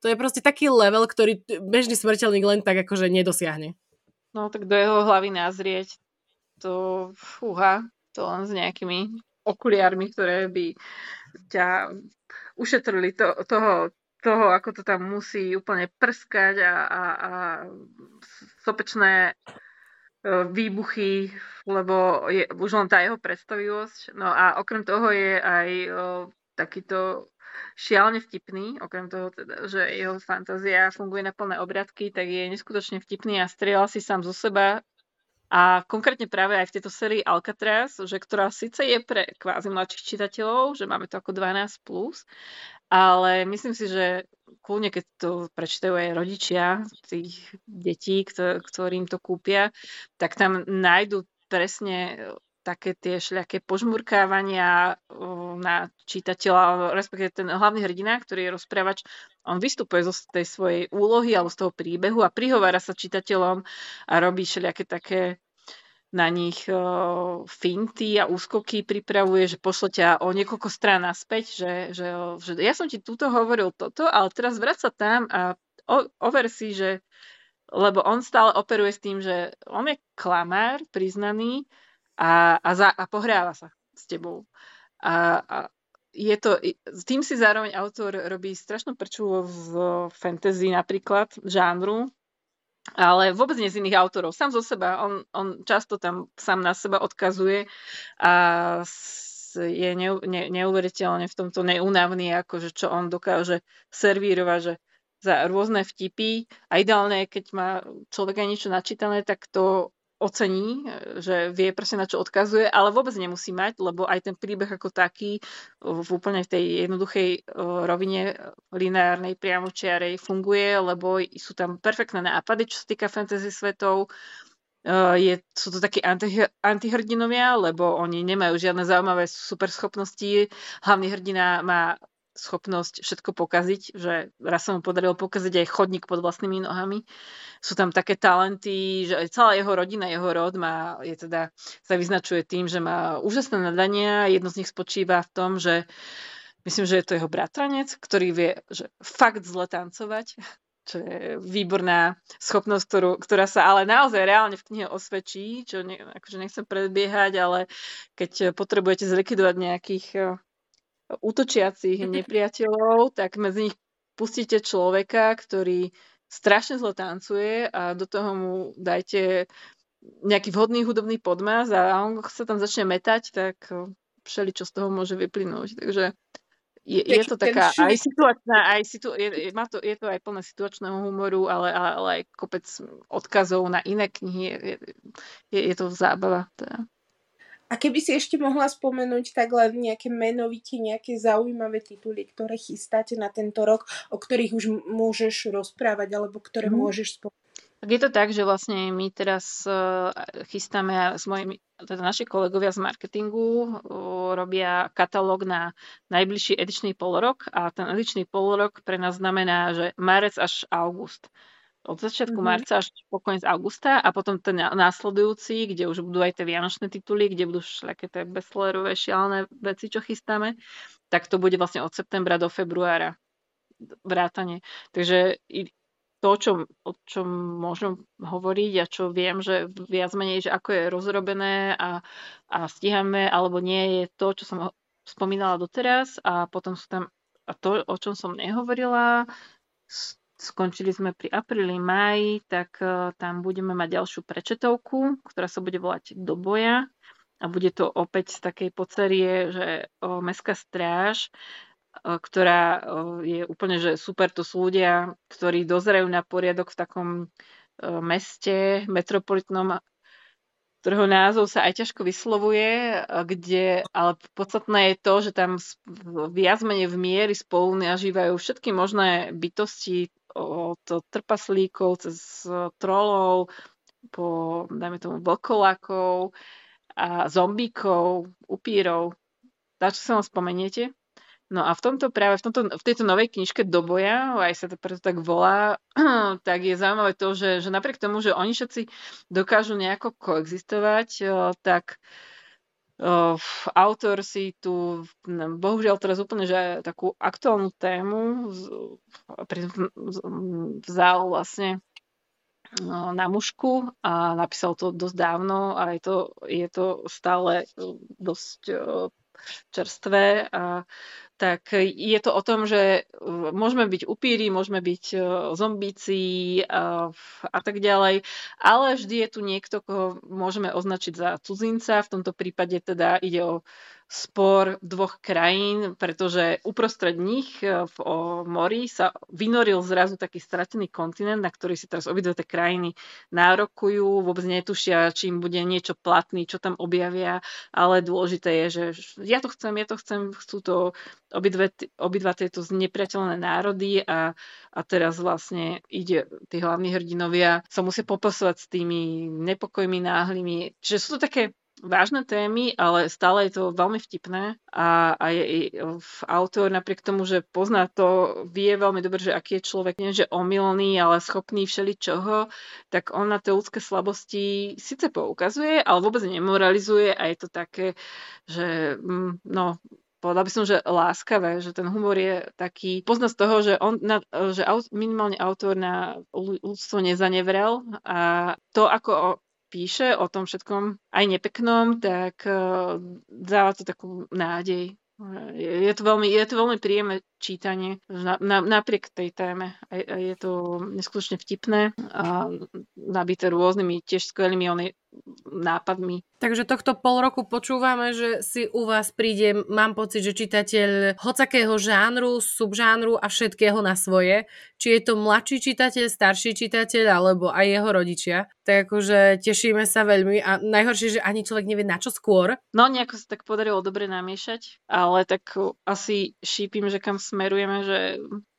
To je proste taký level, ktorý bežný smrteľník len tak akože nedosiahne. no tak do jeho hlavy nazrieť, to fúha, to len s nejakými okuliármi, ktoré by ťa ušetrili to, toho, toho, ako to tam musí úplne prskať a, a, a sopečné e, výbuchy, lebo je už len tá jeho predstavivosť. No a okrem toho je aj o, takýto šialene vtipný, okrem toho teda, že jeho fantázia funguje na plné obradky, tak je neskutočne vtipný a strieľal si sám zo seba a konkrétne práve aj v tejto sérii Alcatraz, že ktorá síce je pre kvázi mladších čitateľov, že máme to ako 12+, plus, ale myslím si, že kľudne, keď to prečítajú aj rodičia tých detí, kto- ktorým to kúpia, tak tam nájdu presne také tie šľaké požmurkávania na čitateľa, respektíve ten hlavný hrdina, ktorý je rozprávač, on vystupuje zo tej svojej úlohy alebo z toho príbehu a prihovára sa čitateľom a robí všelijaké také na nich finty a úskoky pripravuje, že pošle ťa o niekoľko strán naspäť, že, že, že ja som ti túto hovoril toto, ale teraz vráť sa tam a o, over si, že lebo on stále operuje s tým, že on je klamár priznaný a, a, za, a pohráva sa s tebou. A, a je to, tým si zároveň autor robí strašnú prču v fantasy napríklad, žánru, ale vôbec nie z iných autorov. Sám zo seba. On, on často tam sám na seba odkazuje a je neu, ne, neuveriteľne v tomto neúnavný, akože čo on dokáže servírovať, že za rôzne vtipy a ideálne, keď má človek aj niečo načítané, tak to ocení, že vie presne na čo odkazuje, ale vôbec nemusí mať, lebo aj ten príbeh ako taký v úplne tej jednoduchej eh, rovine lineárnej priamočiarej funguje, lebo sú tam perfektné nápady, čo sa týka fantasy svetov. Je, sú to takí anti, antihrdinovia, lebo oni nemajú žiadne zaujímavé superschopnosti. Hlavný hrdina má schopnosť všetko pokaziť, že raz sa mu podarilo pokaziť aj chodník pod vlastnými nohami. Sú tam také talenty, že celá jeho rodina, jeho rod má, je teda, sa vyznačuje tým, že má úžasné nadania. Jedno z nich spočíva v tom, že myslím, že je to jeho bratranec, ktorý vie že fakt zle tancovať, čo je výborná schopnosť, ktorú, ktorá sa ale naozaj reálne v knihe osvedčí, čo ne, akože nechcem predbiehať, ale keď potrebujete zlikvidovať nejakých e, útočiacich nepriateľov, tak medzi nich pustíte človeka, ktorý strašne zlo tancuje a do toho mu dajte nejaký vhodný hudobný podmaz a on sa tam začne metať, tak všeli, čo z toho môže vyplynúť. Takže je, je to taká aj situačná, aj situ, je, má to, je to aj plné situačného humoru, ale, ale, ale aj kopec odkazov na iné knihy. Je, je, je to zábava. Teda. A keby si ešte mohla spomenúť tak len nejaké menovite, nejaké zaujímavé tituly, ktoré chystáte na tento rok, o ktorých už môžeš rozprávať, alebo ktoré mm. môžeš spomenúť. Tak je to tak, že vlastne my teraz uh, chystáme s mojimi, teda naši kolegovia z marketingu uh, robia katalóg na najbližší edičný polorok a ten edičný polorok pre nás znamená, že marec až august. Od začiatku mm-hmm. marca až po koniec augusta a potom ten následujúci, kde už budú aj tie vianočné tituly, kde budú všelijaké tie bestsellerové šialené veci, čo chystáme, tak to bude vlastne od septembra do februára vrátanie. Takže to, čo, o čom môžem hovoriť a čo viem, že viac menej, že ako je rozrobené a, a stíhame alebo nie, je to, čo som spomínala doteraz a potom sú tam a to, o čom som nehovorila, skončili sme pri apríli, máji, tak uh, tam budeme mať ďalšiu prečetovku, ktorá sa bude volať Do boja. A bude to opäť z takej podserie, že o, Mestská stráž ktorá je úplne, že super, to sú ľudia, ktorí dozerajú na poriadok v takom meste metropolitnom, ktorého názov sa aj ťažko vyslovuje, kde, ale podstatné je to, že tam viac menej v miery spolu nažívajú všetky možné bytosti od trpaslíkov cez trolov po, dajme tomu, vlkolákov a zombíkov, upírov. Tak, čo sa vám spomeniete? No a v tomto práve, v, tomto, v tejto novej knižke Do boja, aj sa to preto tak volá, tak je zaujímavé to, že, že napriek tomu, že oni všetci dokážu nejako koexistovať, tak autor si tu, bohužiaľ teraz úplne, že takú aktuálnu tému vzal vlastne na mužku a napísal to dosť dávno a je to, je to stále dosť čerstvé a tak je to o tom, že môžeme byť upíri, môžeme byť zombíci a, a tak ďalej, ale vždy je tu niekto, koho môžeme označiť za cudzinca. V tomto prípade teda ide o spor dvoch krajín, pretože uprostred nich e, v mori sa vynoril zrazu taký stratený kontinent, na ktorý si teraz obidve tie krajiny nárokujú, vôbec netušia, čím bude niečo platný, čo tam objavia, ale dôležité je, že ja to chcem, ja to chcem, chcú to obidve, obidva tieto znepriateľné národy a, a teraz vlastne ide, tí hlavní hrdinovia sa musia popasovať s tými nepokojmi náhlymi. Čiže sú to také vážne témy, ale stále je to veľmi vtipné a, a je, autor napriek tomu, že pozná to, vie veľmi dobre, že aký je človek, nie že omylný, ale schopný všeličoho, tak on na tie ľudské slabosti síce poukazuje, ale vôbec nemoralizuje a je to také, že mm, no, povedal by som, že láskavé, že ten humor je taký, pozná z toho, že, on, na, že minimálne autor na ľudstvo nezanevrel a to, ako píše o tom všetkom, aj nepeknom, tak uh, dáva to takú nádej. Je, je, to veľmi, je to veľmi príjemné čítanie na, na, napriek tej téme. Je to neskutočne vtipné a nabité rôznymi tiež skvelými oni, nápadmi. Takže tohto pol roku počúvame, že si u vás príde, mám pocit, že čitateľ hocakého žánru, subžánru a všetkého na svoje. Či je to mladší čitateľ, starší čitateľ, alebo aj jeho rodičia. Tak akože tešíme sa veľmi a najhoršie, že ani človek nevie na čo skôr. No nejako sa tak podarilo dobre namiešať, ale tak asi šípim, že kam smerujeme, že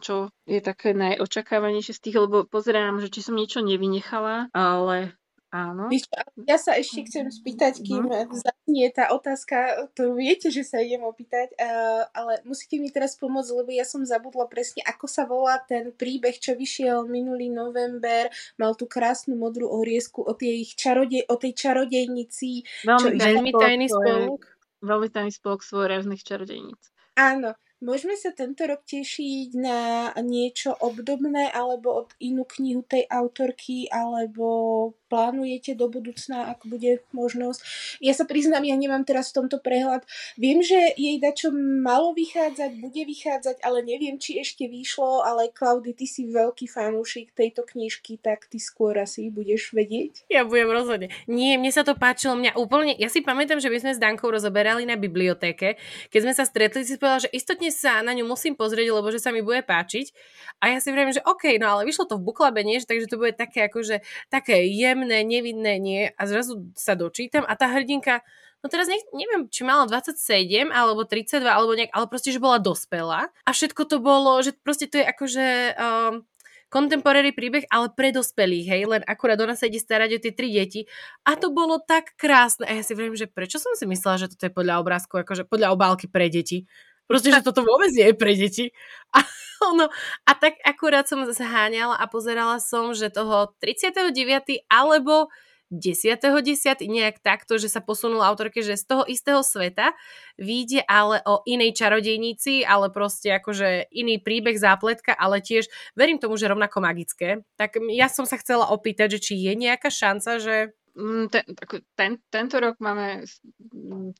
čo je také najočakávanejšie z tých, lebo pozerám, že či som niečo nevynechala, ale Áno. Ja sa ešte chcem spýtať, kým uh-huh. zaznie tá otázka, ktorú viete, že sa idem opýtať, uh, ale musíte mi teraz pomôcť, lebo ja som zabudla presne, ako sa volá ten príbeh, čo vyšiel minulý november, mal tú krásnu modrú oriesku o tej, čarodej, o tej čarodejnici. Veľmi, veľmi tajný spolok. Veľmi tajný spolok svojráznych čarodejníc. Áno, Môžeme sa tento rok tešiť na niečo obdobné alebo od inú knihu tej autorky alebo plánujete do budúcna, ak bude možnosť. Ja sa priznám, ja nemám teraz v tomto prehľad. Viem, že jej dačo malo vychádzať, bude vychádzať, ale neviem, či ešte vyšlo, ale Klaudy, ty si veľký fanúšik tejto knižky, tak ty skôr asi budeš vedieť. Ja budem rozhodne. Nie, mne sa to páčilo, mňa úplne, ja si pamätám, že my sme s Dankou rozoberali na bibliotéke, keď sme sa stretli, si povedala, že istotne sa na ňu musím pozrieť, lebo že sa mi bude páčiť. A ja si vravím, že OK, no ale vyšlo to v buklabe, nie? takže to bude také akože také jemné, nevidné, nie? A zrazu sa dočítam a tá hrdinka, no teraz ne, neviem, či mala 27 alebo 32 alebo nejak, ale proste, že bola dospelá a všetko to bolo, že proste to je akože um, contemporary príbeh, ale pre dospelých, hej, len akurát ona sa ide starať o tie tri deti a to bolo tak krásne a ja si viem, že prečo som si myslela, že toto je podľa obrázku, akože podľa obálky pre deti. Proste, že toto vôbec nie je pre deti. A, ono, a tak akurát som zháňala a pozerala som, že toho 39. alebo 10.10. 10. nejak takto, že sa posunula autorke, že z toho istého sveta vyjde ale o inej čarodejnici, ale proste akože iný príbeh, zápletka, ale tiež verím tomu, že rovnako magické. Tak ja som sa chcela opýtať, že či je nejaká šanca, že ten, ten, tento rok máme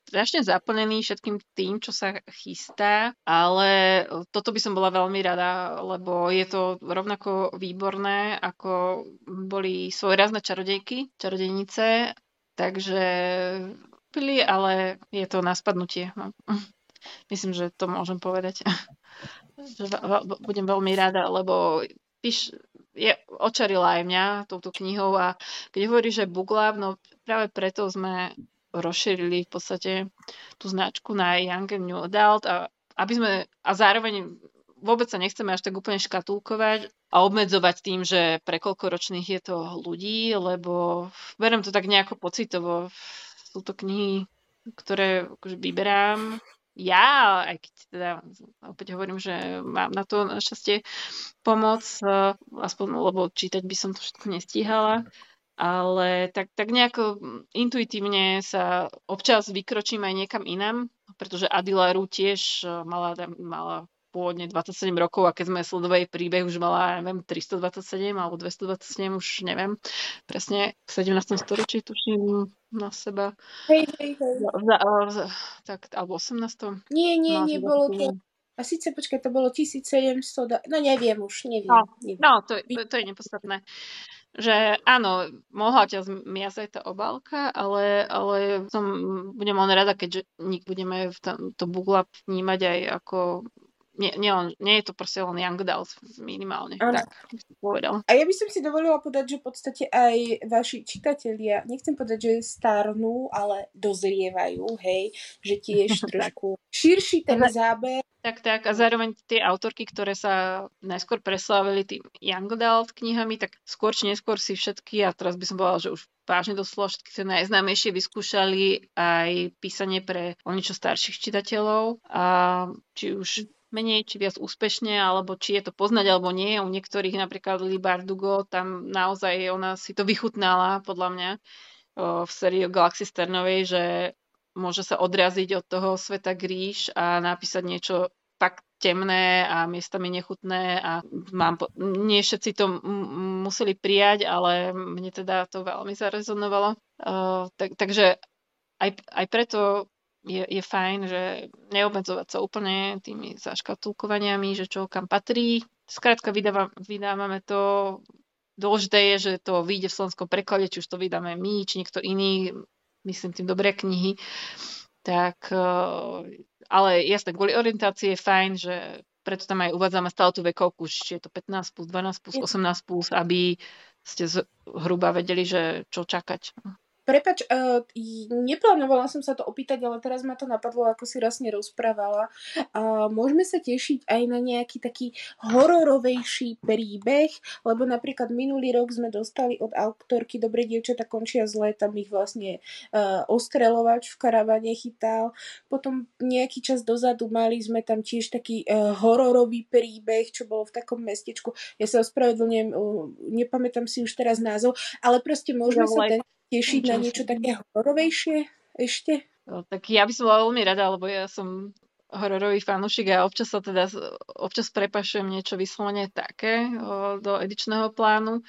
strašne zaplnený všetkým tým, čo sa chystá, ale toto by som bola veľmi rada, lebo je to rovnako výborné, ako boli svojrazné čarodejky, čarodejnice, takže pili, ale je to na spadnutie. No. Myslím, že to môžem povedať. Budem veľmi rada, lebo píš, je, očarila aj mňa touto knihou a keď hovorí, že Lab, no práve preto sme rozšírili v podstate tú značku na Young and New Adult a aby sme, a zároveň vôbec sa nechceme až tak úplne škatulkovať a obmedzovať tým, že pre koľko ročných je to ľudí, lebo berem to tak nejako pocitovo. Sú to knihy, ktoré akože vyberám ja, aj keď teda opäť hovorím, že mám na to našťastie pomoc, eh, aspoň lebo čítať by som to všetko nestíhala, ale tak, tak nejako intuitívne sa občas vykročím aj niekam inám, pretože Adila Ru tiež eh, mala, mala pôvodne 27 rokov a keď sme sledovali príbeh, už mala, neviem, 327 alebo 227, už neviem, presne v 17. storočí tuším na seba. Hej, hej, hej. Za, za, tak, alebo 18. Nie, nie, nie, bolo to... A síce, počkaj, to bolo 1700, no neviem už, neviem. No, neviem. no to, to, to je nepodstatné že áno, mohla ťa zmiazať tá obálka, ale, ale som, budem len rada, keďže budeme v tom, to Google vnímať aj ako nie, nie, on, nie je to proste len young adult minimálne. Ano. Tak, povedal. A ja by som si dovolila povedať, že v podstate aj vaši čitatelia, nechcem povedať, že starnú, ale dozrievajú, hej, že tiež trošku širší ten záber. Tak, tak. A zároveň tie autorky, ktoré sa najskôr preslávili tým young adult knihami, tak skôr či neskôr si všetky, a teraz by som povedala, že už vážne doslova všetky tie najznámejšie vyskúšali aj písanie pre o niečo starších čitateľov. A či už menej či viac úspešne, alebo či je to poznať alebo nie. U niektorých, napríklad Lily Bardugo, tam naozaj ona si to vychutnala, podľa mňa, v sérii Galaxy Sternovej, že môže sa odraziť od toho sveta gríš a napísať niečo tak temné a miestami nechutné a mám po... nie všetci to m- museli prijať, ale mne teda to veľmi zarezonovalo. Uh, tak, takže aj, aj preto je, je fajn, že neobmedzovať sa úplne tými zaškatulkovaniami, že čo kam patrí. Skrátka vydáva, vydávame to, dôležité je, že to vyjde v slovenskom preklade, či už to vydáme my, či niekto iný, myslím tým dobré knihy. Tak, eh, ale jasne, kvôli orientácii je fajn, že preto tam aj uvádzame stále tú vekovku, či je to 15 plus, 12 plus, 18 plus, aby ste zhruba vedeli, že čo čakať. Prepač, uh, neplánovala som sa to opýtať, ale teraz ma to napadlo, ako si rasne rozprávala. Uh, môžeme sa tešiť aj na nejaký taký hororovejší príbeh, lebo napríklad minulý rok sme dostali od autorky Dobre dievčata končia zle, tam ich vlastne uh, ostrelovač v karavane chytal. Potom nejaký čas dozadu mali sme tam tiež taký uh, hororový príbeh, čo bolo v takom mestečku. Ja sa ospravedlňujem, uh, nepamätám si už teraz názov, ale proste môžeme sa ten tešiť na niečo také hororovejšie ešte? No, tak ja by som bola veľmi rada, lebo ja som hororový fanúšik a občas sa teda, občas prepašujem niečo vyslovene také o, do edičného plánu,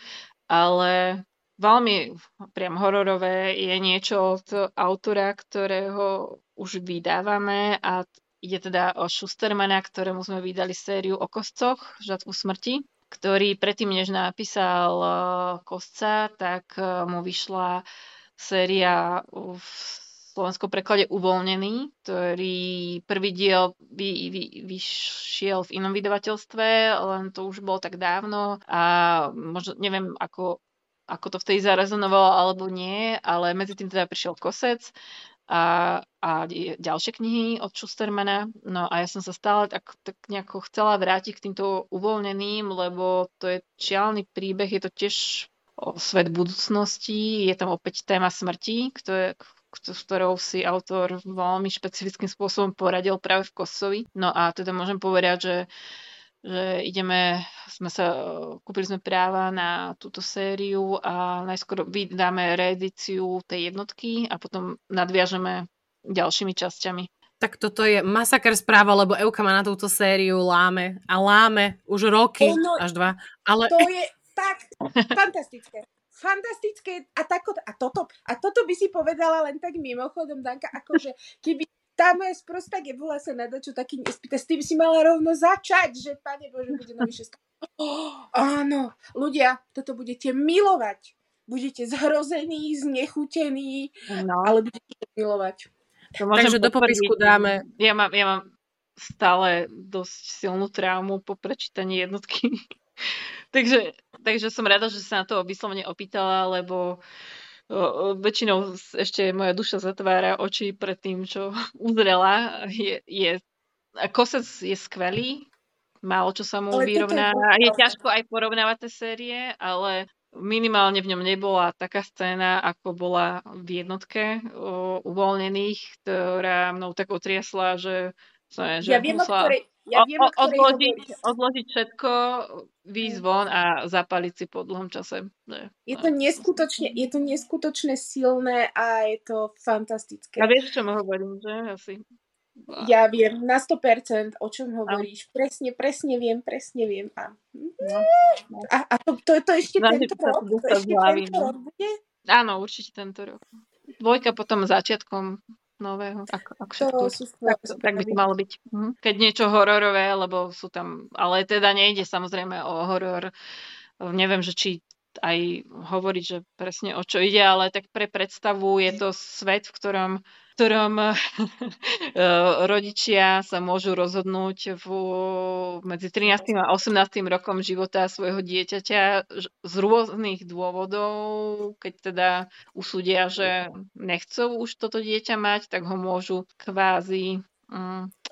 ale veľmi priam hororové je niečo od autora, ktorého už vydávame a ide teda o Schustermana, ktorému sme vydali sériu o kostcoch, Žatvu smrti, ktorý predtým, než napísal uh, Kostca, tak uh, mu vyšla séria v slovenskom preklade Uvoľnený, ktorý prvý diel vy, vy, vyšiel v inom vydavateľstve, len to už bolo tak dávno a možno neviem, ako, ako to vtedy zarezonovalo alebo nie, ale medzi tým teda prišiel Kosec a, a ďalšie knihy od Schustermana. No a ja som sa stále tak, tak nejako chcela vrátiť k týmto uvoľneným, lebo to je šialený príbeh, je to tiež o svet budúcnosti, je tam opäť téma smrti, ktoré, s ktorou si autor veľmi špecifickým spôsobom poradil práve v Kosovi. No a teda môžem povedať, že že ideme, sme sa, kúpili sme práva na túto sériu a najskôr vydáme reedíciu tej jednotky a potom nadviažeme ďalšími časťami. Tak toto je masaker správa, lebo Euka má na túto sériu láme a láme už roky ono, až dva. Ale... To je tak fantastické fantastické a, tako, a, toto, a toto by si povedala len tak mimochodom, Danka, akože keby tá moja sprostá bola sa na čo taký nespýta, s tým si mala rovno začať, že pane Bože, bude nový šestka. Oh, áno, ľudia, toto budete milovať. Budete zhrození, znechutení, no. ale budete milovať. To Takže do popisku dáme. Ja mám, ja mám stále dosť silnú traumu po prečítaní jednotky. takže, takže som rada, že sa na to vyslovene opýtala, lebo o, väčšinou ešte moja duša zatvára oči pred tým, čo uzrela. Je, je, kosec je skvelý, málo čo sa mu ale vyrovná. Je, je ťažko aj porovnávať tie série, ale minimálne v ňom nebola taká scéna, ako bola v jednotke o, uvoľnených, ktorá mnou tak otriasla, že, že ja viem, musela... o ktorej, ja viem, o, odložiť, odložiť všetko, výjsť von a zapaliť si po dlhom čase. Je to, neskutočne, je to neskutočne silné a je to fantastické. A vieš, čo hovorím, že? Asi. Ja viem na 100% o čom hovoríš. A. Presne, presne viem, presne viem. A, no, no. a, a to, to, to ešte no, tento rok? To ešte tento rok bude? Áno, určite tento rok. Dvojka potom začiatkom nového. Ak, ak všetko, to tak, tak by to malo byť. Mhm. Keď niečo hororové, lebo sú tam, ale teda nejde samozrejme o horor. Neviem, že či aj hovoriť, že presne o čo ide, ale tak pre predstavu je to svet, v ktorom ktorom eh, rodičia sa môžu rozhodnúť v, medzi 13. a 18. rokom života svojho dieťaťa z rôznych dôvodov, keď teda usúdia, že nechcú už toto dieťa mať, tak ho môžu kvázi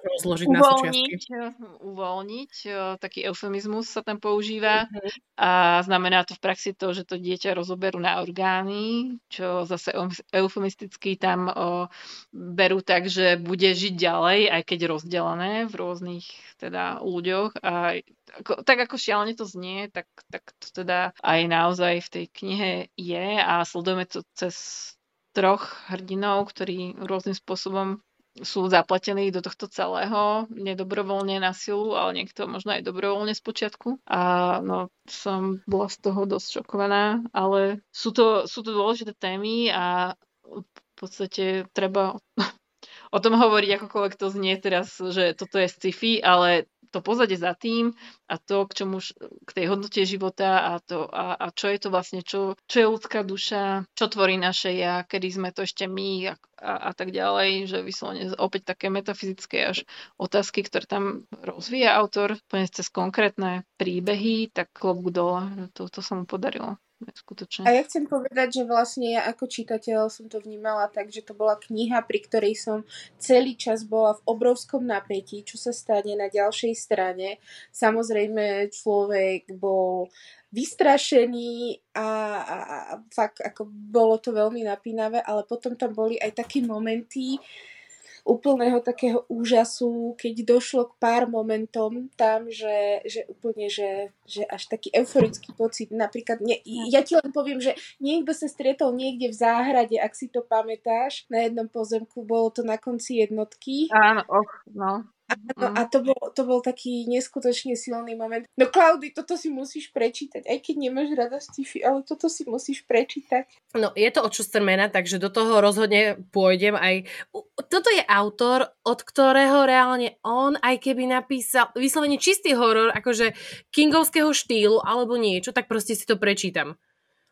rozložiť uvoľniť, na uvoľniť, taký eufemizmus sa tam používa. Uh-huh. a znamená to v praxi to, že to dieťa rozoberú na orgány, čo zase eufemisticky tam o, berú tak, že bude žiť ďalej, aj keď rozdelené v rôznych teda ľuďoch. A ako, tak ako šialene to znie, tak, tak to teda aj naozaj v tej knihe je. A sledujeme to cez troch hrdinov, ktorí rôznym spôsobom sú zapletení do tohto celého, nedobrovoľne na silu, ale niekto možno aj dobrovoľne z počiatku. A no, som bola z toho dosť šokovaná, ale sú to, sú to dôležité témy a v podstate treba o tom hovoriť, akokoľvek to znie teraz, že toto je sci-fi, ale to pozadie za tým a to, k čomu, k tej hodnote života a, to, a, a čo je to vlastne, čo, čo je ľudská duša, čo tvorí naše ja, kedy sme to ešte my a, a, a tak ďalej, že vyslovene opäť také metafyzické až otázky, ktoré tam rozvíja autor, cez konkrétne príbehy, tak klobúk dole, to, to sa mu podarilo. Skutočne. A ja chcem povedať, že vlastne ja ako čitateľ som to vnímala tak, že to bola kniha, pri ktorej som celý čas bola v obrovskom napätí, čo sa stane na ďalšej strane. Samozrejme človek bol vystrašený a, a, a fakt ako bolo to veľmi napínavé, ale potom tam boli aj také momenty, úplného takého úžasu, keď došlo k pár momentom tam, že, že úplne, že, že až taký euforický pocit. Napríklad, ne, ja ti len poviem, že niekto sa stretol niekde v záhrade, ak si to pamätáš, na jednom pozemku, bolo to na konci jednotky. Áno, och, no. No a to bol, to bol taký neskutočne silný moment. No Klaudy, toto si musíš prečítať, aj keď nemáš rada sci-fi, ale toto si musíš prečítať. No, je to od Schustermana, takže do toho rozhodne pôjdem aj... Toto je autor, od ktorého reálne on, aj keby napísal vyslovene čistý horor, akože kingovského štýlu alebo niečo, tak proste si to prečítam.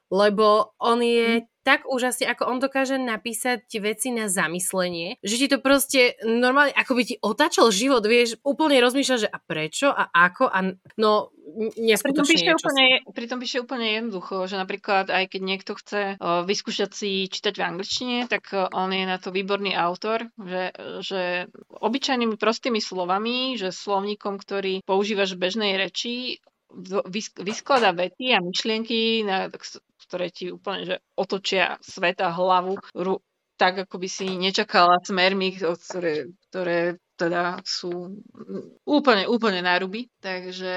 Lebo on je mm tak úžasne, ako on dokáže napísať veci na zamyslenie, že ti to proste normálne, ako by ti otáčal život, vieš, úplne rozmýšľať, že a prečo a ako a no neskutočne pritom píše, úplne, pritom píše úplne jednoducho, že napríklad aj keď niekto chce vyskúšať si čítať v angličtine, tak on je na to výborný autor, že, že obyčajnými prostými slovami, že slovníkom, ktorý používaš v bežnej reči, vyskladá vety a myšlienky, na, ktoré ti úplne že otočia sveta hlavu, ru, tak ako by si nečakala smermi, ktoré, ktoré teda sú úplne, úplne náruby. Takže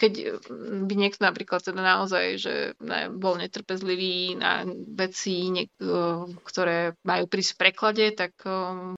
keď by niekto napríklad teda naozaj, že ne, bol netrpezlivý na veci, niek- ktoré majú prísť v preklade, tak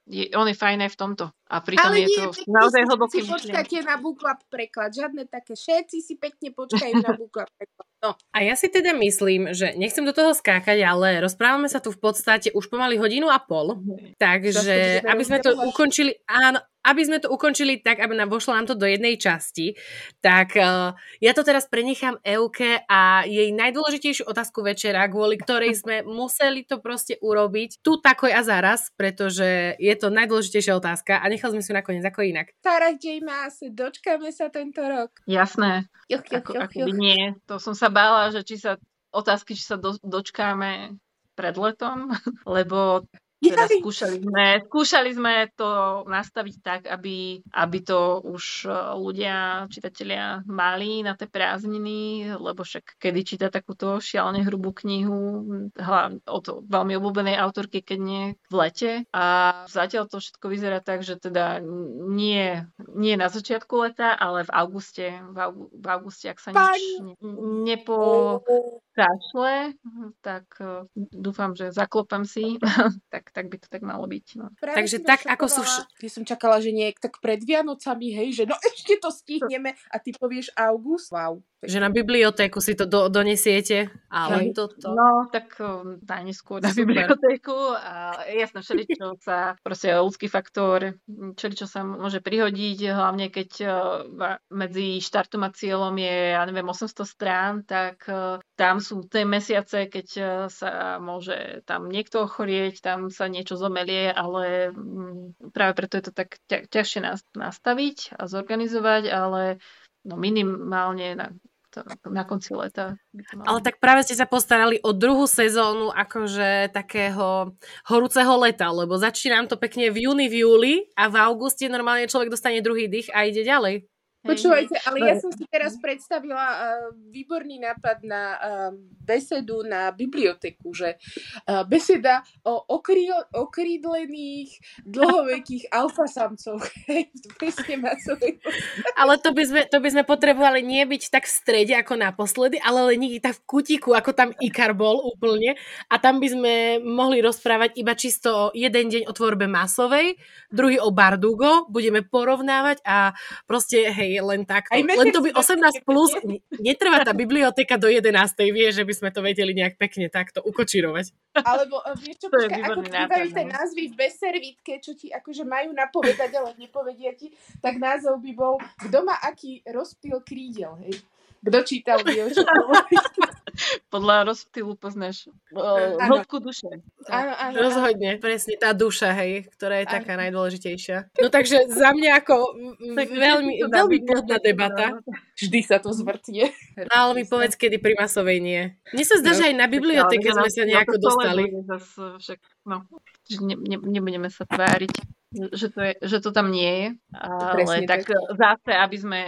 je, on je fajn aj v tomto. A pritom Ale je nie, to naozaj hlboký si počkáte na Booklab preklad. Žiadne také všetci si pekne počkajú na Booklab preklad. No. A ja si teda myslím, že nechcem do toho skákať, ale rozprávame sa tu v podstate už pomaly hodinu a pol. Takže aby sme to ukončili, áno, aby sme to ukončili tak, aby nám vošlo nám to do jednej časti, tak uh, ja to teraz prenechám Euke a jej najdôležitejšiu otázku večera, kvôli ktorej sme museli to proste urobiť tu takoj a zaraz, pretože je to najdôležitejšia otázka a nechal sme si nakoniec ako inak. Sarah J. Maas, dočkáme sa tento rok. Jasné. Juch, juch, ako, juch, ako juch. nie. To som sa bála, že či sa otázky, či sa do, dočkáme pred letom, lebo teda skúšali sme, skúšali sme to nastaviť tak, aby, aby to už e, ľudia, čitatelia mali na tie prázdniny, lebo však kedy číta takúto šialne hrubú knihu hlavne od veľmi obľúbenej autorky, keď nie v lete. A zatiaľ to všetko vyzerá tak, že teda nie, nie na začiatku leta, ale v auguste, v, augu, v auguste, ak sa nič ne, nepo kašle, tak uh, dúfam, že zaklopem si, tak, tak by to tak malo byť. No. Takže tak, ako sú... Vš- ja som čakala, že nie, tak pred Vianocami, hej, že no ešte to stihneme a ty povieš august, wow. Že na bibliotéku si to do, donesiete, ale toto... No, tak um, najneskôr na bibliotéku a jasné, všeličo sa, proste ľudský faktor, všeličo sa môže prihodiť, hlavne keď uh, medzi štartom a cieľom je, ja neviem, 800 strán, tak uh, tam sú tie mesiace, keď uh, sa môže tam niekto ochorieť, tam sa niečo zomelie, ale mm, práve preto je to tak ťažšie nastaviť a zorganizovať, ale no minimálne na, to, na konci leta. Ale tak práve ste sa postarali o druhú sezónu akože takého horúceho leta, lebo začína nám to pekne v júni, v júli a v auguste normálne človek dostane druhý dých a ide ďalej. Počúvajte, ale ja som si teraz predstavila uh, výborný nápad na uh, besedu na biblioteku, že uh, beseda o okrí, okrídlených dlhovekých alfasamcoch. ale to by, sme, to by sme potrebovali nie byť tak v strede ako naposledy, ale len niekde tak v kutiku, ako tam Ikar bol úplne. A tam by sme mohli rozprávať iba čisto o jeden deň o tvorbe masovej, druhý o Bardugo, budeme porovnávať a proste, hej, len tak. Len to by 18 plus, netrvá tá bibliotéka do 11. vie, že by sme to vedeli nejak pekne takto ukočirovať. Alebo e, vieš čo, počkaj, ako bývajú tie no. názvy v bezservítke, čo ti akože majú napovedať, ale nepovedia ti, tak názov by bol Kto má aký rozpil krídel, hej? Kto čítal Podľa rozptýlu poznáš uh, hĺbku duše. Áno, áno. Rozhodne, presne tá duša, hej, ktorá je áno. taká najdôležitejšia. No takže za mňa ako veľmi, veľmi plodná debata. Vždy sa to zvrtne. No, ale mi povedz, kedy pri masovej nie. Mne sa zdá, že aj na biblioteke sme sa nejako dostali. No, ne, ne, nebudeme sa tváriť, že to, je, že to tam nie je. Ale tak zase, aby sme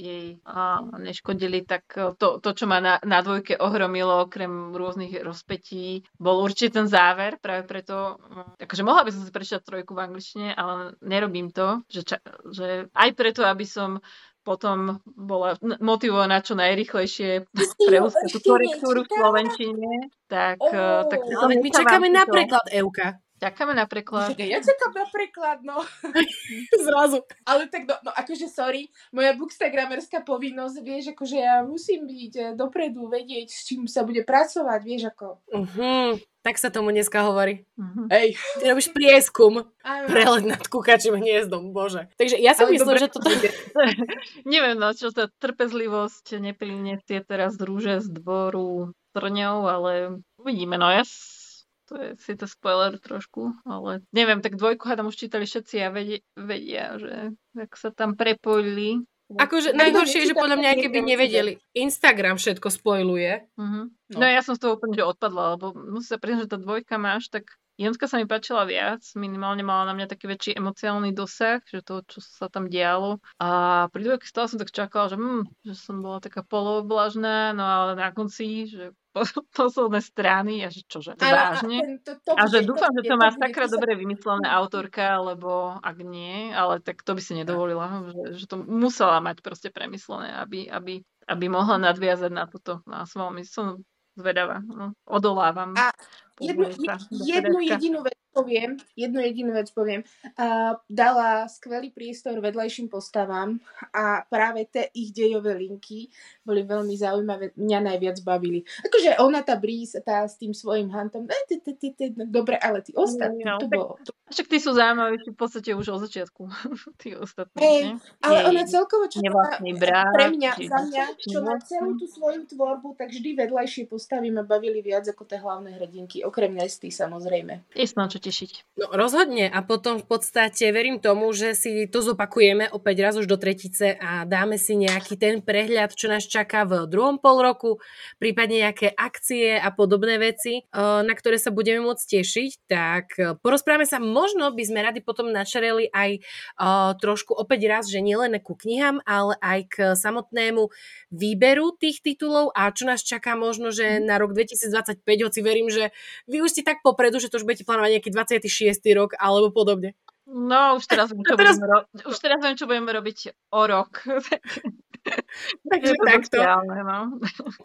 jej a neškodili, tak e, to, to čo ma na, na dvojke ohromilo, okrem rôznych rozpetí, bol určite ten záver, práve preto, takže mohla by som si prečítať trojku v angličtine, ale nerobím to, že, ča, že aj preto, aby som potom bola motivovaná čo najrychlejšie preúskať tú korektúru v Slovenčine. Tak, oh, tak ale my čakáme na preklad Euka. Čakáme na preklad. Čakaj, ja čakám na preklad, no. Zrazu. Ale tak, no, no akože sorry, moja bookstagramerská povinnosť, vieš, akože ja musím byť eh, dopredu, vedieť, s čím sa bude pracovať, vieš, ako. Uh-huh. Tak sa tomu dneska hovorí. Mhm. Hej. Ty robíš prieskum. Áno. Prelet nad kukačím hniezdom, bože. Takže ja si Ale myslím, dobre, že toto... Neviem, no čo sa trpezlivosť neprinesie teraz rúže z dvoru trňou, ale uvidíme, no ja to je si to spoiler trošku, ale neviem, tak dvojku hádam už čítali všetci a vedia, vedia že ak sa tam prepojili. Akože Tak najhoršie je, že podľa mňa, aj keby nevedeli, Instagram všetko spojuje. Mhm. No. No. ja som z toho úplne že odpadla, lebo musím sa priznať, že tá dvojka máš, tak Jonska sa mi páčila viac, minimálne mala na mňa taký väčší emocionálny dosah, že to, čo sa tam dialo. A pri dvojke stále som tak čakala, že, hm, že som bola taká polovblažná, no ale na konci, že po, posledné strany, a že čože, Ale a vážne. ten- to- to A že dúfam, že bude- to má sakra písať- dobre vymyslené autorka, lebo ak nie, ale tak to by si nedovolila, že, že to musela mať proste premyslené, aby, aby, aby mohla nadviazať na toto. No a som veľmi som zvedavá, no, odolávam. A jednu, jednu jedinú vec poviem, jednu jedinú vec poviem. A dala skvelý priestor vedľajším postavám a práve tie ich dejové linky boli veľmi zaujímavé, mňa najviac bavili. Akože ona, tá Breeze, tá s tým svojím hantom, no dobre, ale tí ostatní, No, to bolo... Však tí sú zaujímavejší v podstate už od začiatku, tí ostatní. Ale ona celkovo, čo pre mňa, za mňa, čo má celú tú svoju tvorbu, tak vždy vedľajšie postavy ma bavili viac ako tie hlavné hrdinky, okrem Nesty samozrejme. Je sa na čo tešiť. No rozhodne a potom v podstate verím tomu, že si to zopakujeme opäť raz už do tretice a dáme si nejaký ten prehľad, čo nás čaká v druhom pol roku, prípadne nejaké akcie a podobné veci, eh, na ktoré sa budeme môcť tešiť. Tak eh, porozprávame sa, možno by sme radi potom načareli aj eh, trošku opäť raz, že nielen ku knihám, ale aj k samotnému výberu tých titulov a čo nás čaká možno, že na rok 2025, hoci verím, že vy už ste tak popredu, že to už budete plánovať nejaký 26. rok alebo podobne. No, už teraz viem, čo, teraz- budeme, ro- už teraz viem, čo budeme robiť o rok. Takže takto. sociálne, no.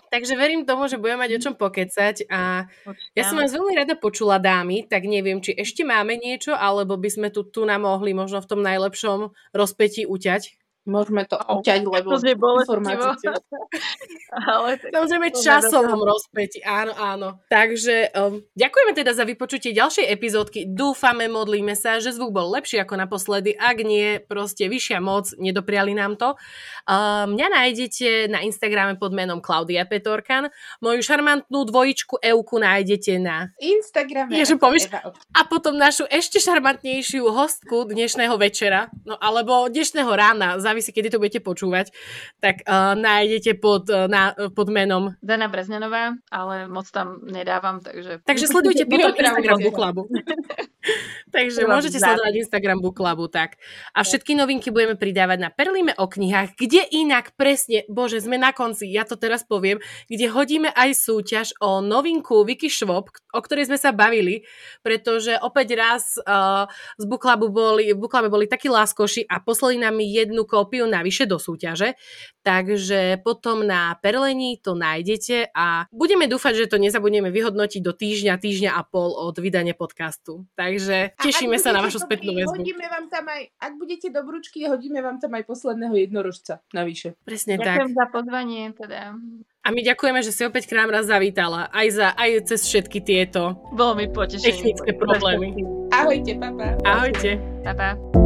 Takže verím tomu, že budeme mať o čom pokecať a Určite ja som vás veľmi rada počula, dámy, tak neviem, či ešte máme niečo, alebo by sme tu, tu nám mohli možno v tom najlepšom rozpetí uťať. Môžeme to Au. uťať, lebo To informácie. Ale tak Samozrejme časovom rozpeti, áno, áno. Takže um, ďakujeme teda za vypočutie ďalšej epizódky. Dúfame, modlíme sa, že zvuk bol lepší ako naposledy. Ak nie, proste vyššia moc, nedopriali nám to. Uh, mňa nájdete na Instagrame pod menom Klaudia Petorkan. Moju šarmantnú dvojičku Euku nájdete na... Instagrame. Ako povieš-. A potom našu ešte šarmantnejšiu hostku dnešného večera, no alebo dnešného rána, závisí, kedy to budete počúvať, tak uh, nájdete pod, uh, na, pod menom Dana Brezňanová, ale moc tam nedávam, takže... Takže sledujte potom Instagram. Book Clubu. Takže môžete sledovať Instagram Book Clubu, tak. A všetky novinky budeme pridávať na Perlíme o knihách, kde inak presne, bože, sme na konci, ja to teraz poviem, kde hodíme aj súťaž o novinku Vicky Schwab, o ktorej sme sa bavili, pretože opäť raz uh, z Book Clubu boli, v Book Clube boli takí láskoši a poslali nám jednu kópiu navyše do súťaže, takže potom na Perlení to nájdete a budeme dúfať, že to nezabudneme vyhodnotiť do týždňa, týždňa a pol od vydania podcastu. Takže A tešíme sa na vašu spätnú väzbu. Hodíme vám tam aj, ak budete dobrúčky, hodíme vám tam aj posledného jednorožca navyše. Presne Ďakujem tak. za pozvanie, teda. A my ďakujeme, že si opäť k nám raz zavítala. Aj, za, aj cez všetky tieto Bolo mi potešením. technické problémy. Ahojte, papa. Ahojte. Pa, pa.